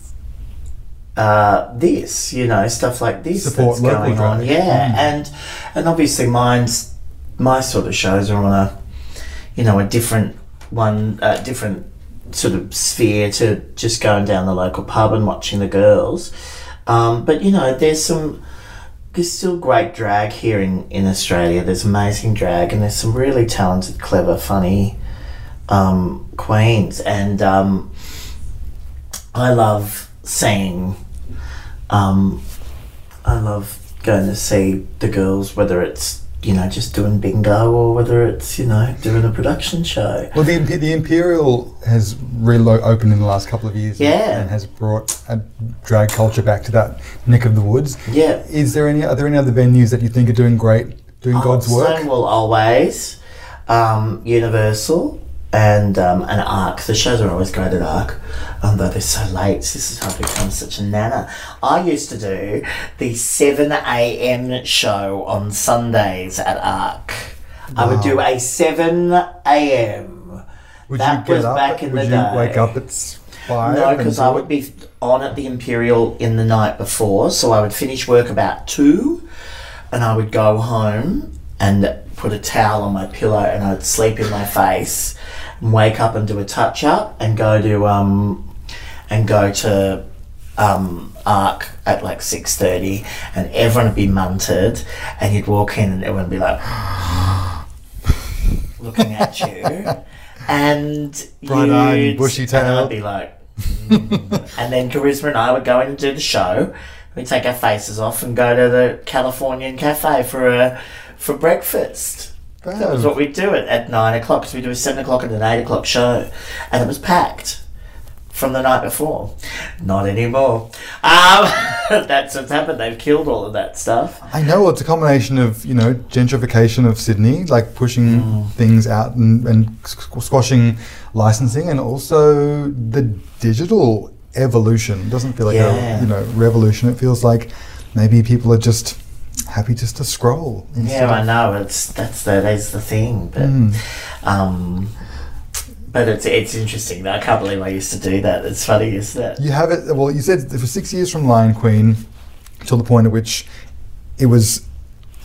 uh, this, you know, stuff like this Support that's going on. Yeah, Mm. and and obviously mine's my sort of shows are on a, you know, a different one, a different sort of sphere to just going down the local pub and watching the girls. Um, but you know, there's some there's still great drag here in, in Australia. There's amazing drag, and there's some really talented, clever, funny um, queens. And um, I love seeing. Um, I love going to see the girls, whether it's you know just doing bingo or whether it's you know doing a production show. Well, the, the Imperial has reopened in the last couple of years, and- Yeah. and, has brought a drag culture back to that neck of the woods. Yeah. Is there any? Are there any other venues that you think are doing great, doing God's Oh, work? Stonewall always, um, Universal, and um, and ARQ. The shows are always great at ARQ, um, though they're so late. This is how I've become such a nana. I used to do the seven a.m. show on Sundays at ARQ. I would do a seven a.m. Would that you was get up? back in would the you day. wake up at five? No, because I would be on at the Imperial in the night before, so I would finish work about two, and I would go home and put a towel on my pillow, and I'd sleep in my face, and wake up and do a touch up, and go to um, and go to um, ARQ at like six thirty, and everyone would be munted, and you'd walk in, and everyone would be like. looking at you, and Bright-eyed, bushy-tailed. and I'd be like, "Mm." and then Charisma and I would go in and do the show. We'd take our faces off and go to the Californian Cafe for a for breakfast. That was what we'd do it at nine o'clock. So we do a seven o'clock and an eight o'clock show, and it was packed from the night before. Not anymore. Um, that's what's happened. They've killed all of that stuff. I know it's a combination of you know gentrification of Sydney, like pushing Mm. things out and, and squashing licensing, and also the digital evolution. It doesn't feel like Yeah. a you know revolution. It feels like maybe people are just happy just to scroll. Yeah, I know. It's that's the that's the thing, but Mm. um, but it's it's interesting. I can't believe I used to do that. It's funny, isn't it? You have it. Well, you said for six years from Lyin' Queen till the point at which it was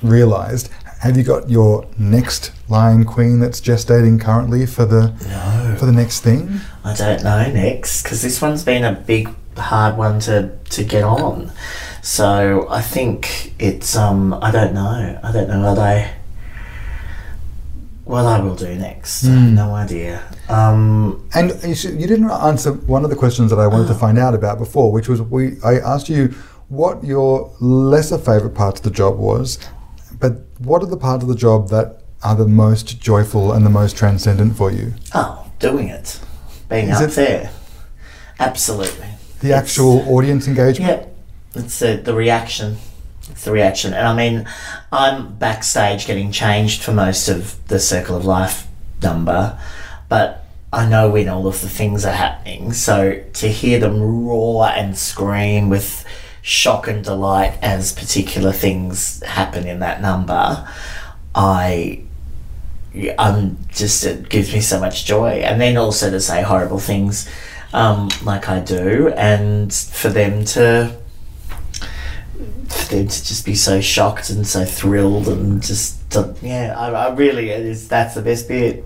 realised. Have you got your next Lyin' Queen that's gestating currently for the No, for the next thing? I don't know next because this one's been a big hard one to to get on. So I think it's um I don't know I don't know what I what I will do next. I have no idea. Um, And you, should, you didn't answer one of the questions that I wanted to find out about before, which was we. I asked you what your lesser favorite part of the job was, but what are the parts of the job that are the most joyful and the most transcendent for you? oh, doing it, being Is up it- there, absolutely. The It's- actual audience engagement. Yeah, it's the, the reaction. It's the reaction. And I mean, I'm backstage getting changed for most of the Circle of Life number, but I know when all of the things are happening. So to hear them roar and scream with shock and delight as particular things happen in that number, I. I'm just it gives me so much joy, and then also to say horrible things, um, like I do, and for them to to just be so shocked and so thrilled and just to, yeah, I, I really it is that's the best bit.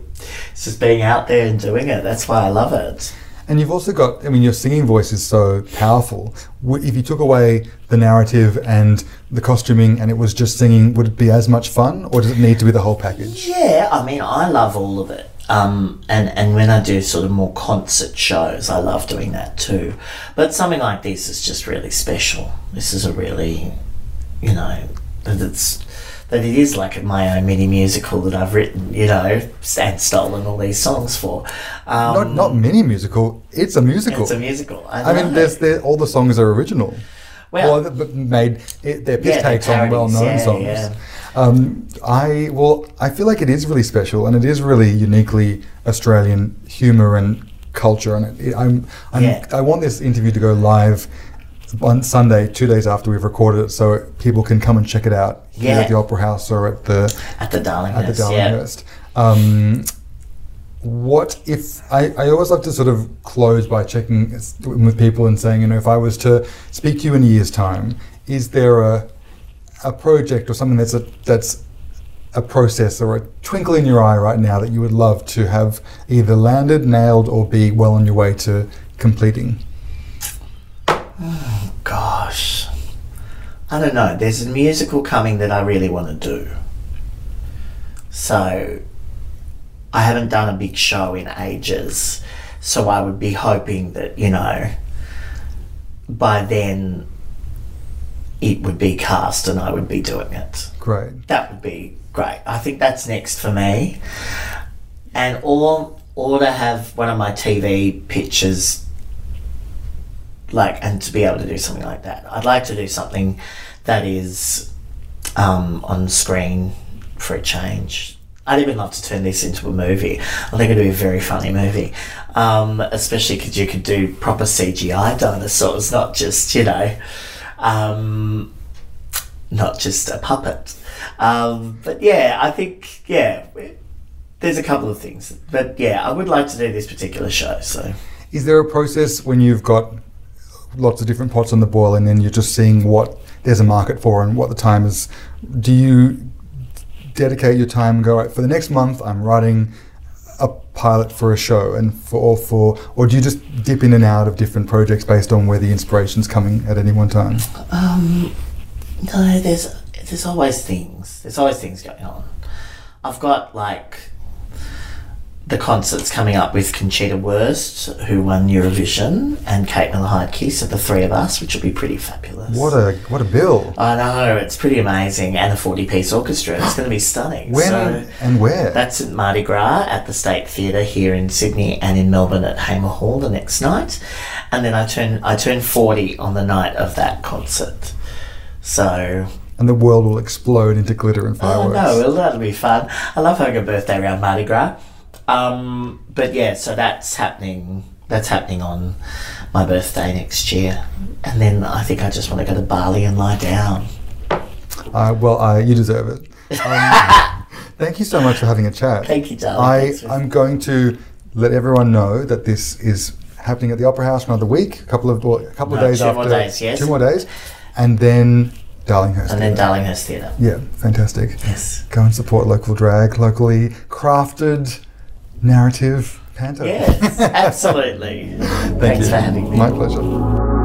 It's just being out there and doing it. That's why I love it. And you've also got, I mean, your singing voice is so powerful. If you took away the narrative and the costuming and it was just singing, would it be as much fun or does it need to be the whole package? Yeah, I mean, I love all of it. Um, and, and when I do sort of more concert shows, I love doing that too. But something like this is just really special. This is a really, you know, that it's that it is like my own mini musical that I've written, you know, and stolen all these songs for. Um, Not, not mini musical, it's a musical. it's a musical. I, I mean, there's there, all the songs are original. Well- Well, but made it, they're piss Yeah, takes on well-known yeah, songs. yeah. Um, I well, I feel like it is really special, and it is really uniquely Australian humour and culture. And it, I'm, I'm Yeah. I want this interview to go live on Sunday, two days after we've recorded it, so people can come and check it out here Yeah. at the Opera House or at the at the Darlinghurst. at the yeah. Um, what if I, I always like to sort of close by checking with people and saying, you know, if I was to speak to you in a year's time, is there a a project or something that's a that's a process or a twinkle in your eye right now that you would love to have either landed, nailed, or be well on your way to completing? Oh, gosh, I don't know. There's a musical coming that I really want to do. So, I haven't done a big show in ages. So, I would be hoping that, you know, by then it would be cast and I would be doing it. Great. That would be great. I think that's next for me. And or or to have one of my TV pictures like and to be able to do something like that. I'd like to do something that is um, on screen for a change. I'd even love to turn this into a movie. I think it'd be a very funny movie, um, especially because you could do proper CGI dinosaurs, not just you know, um, not just a puppet. Um, but yeah, I think yeah, there's a couple of things. But yeah, I would like to do this particular show. So Is there a process when you've got lots of different pots on the boil and then you're just seeing what there's a market for and what the time is? Do you dedicate your time and go, right, for the next month, I'm writing a pilot for a show and for, or for, or do you just dip in and out of different projects based on where the inspiration's coming at any one time? Um, no, there's there's always things. There's always things going on. I've got like the concerts coming up with Conchita Wurst, who won Eurovision, and Kate Miller Heidke, so the three of us, which will be pretty fabulous. What a what a bill! I know it's pretty amazing, and a forty-piece orchestra. It's going to be stunning. When so and where? that's at Mardi Gras at the State Theatre here in Sydney, and in Melbourne at Hamer Hall the next night. And then I turn I turn forty on the night of that concert. So and the world will explode into glitter and Oh fireworks. no, well, that'll be fun. I love having a birthday around Mardi Gras. Um, but yeah, so that's happening. That's happening on my birthday next year, and then I think I just want to go to Bali and lie down. Uh, well, uh, you deserve it. Um, thank you so much for having a chat. Thank you, darling. I, I'm going to let everyone know that this is happening at the Opera House another week, a couple of well, a couple of days two after more days, yes. two more days, and then Darlinghurst. And then Theatre. Darlinghurst Theatre. Yeah, fantastic. Yes. Go and support local drag, locally crafted narrative panto. Yes, absolutely. Thank Thanks you. for having me. My pleasure.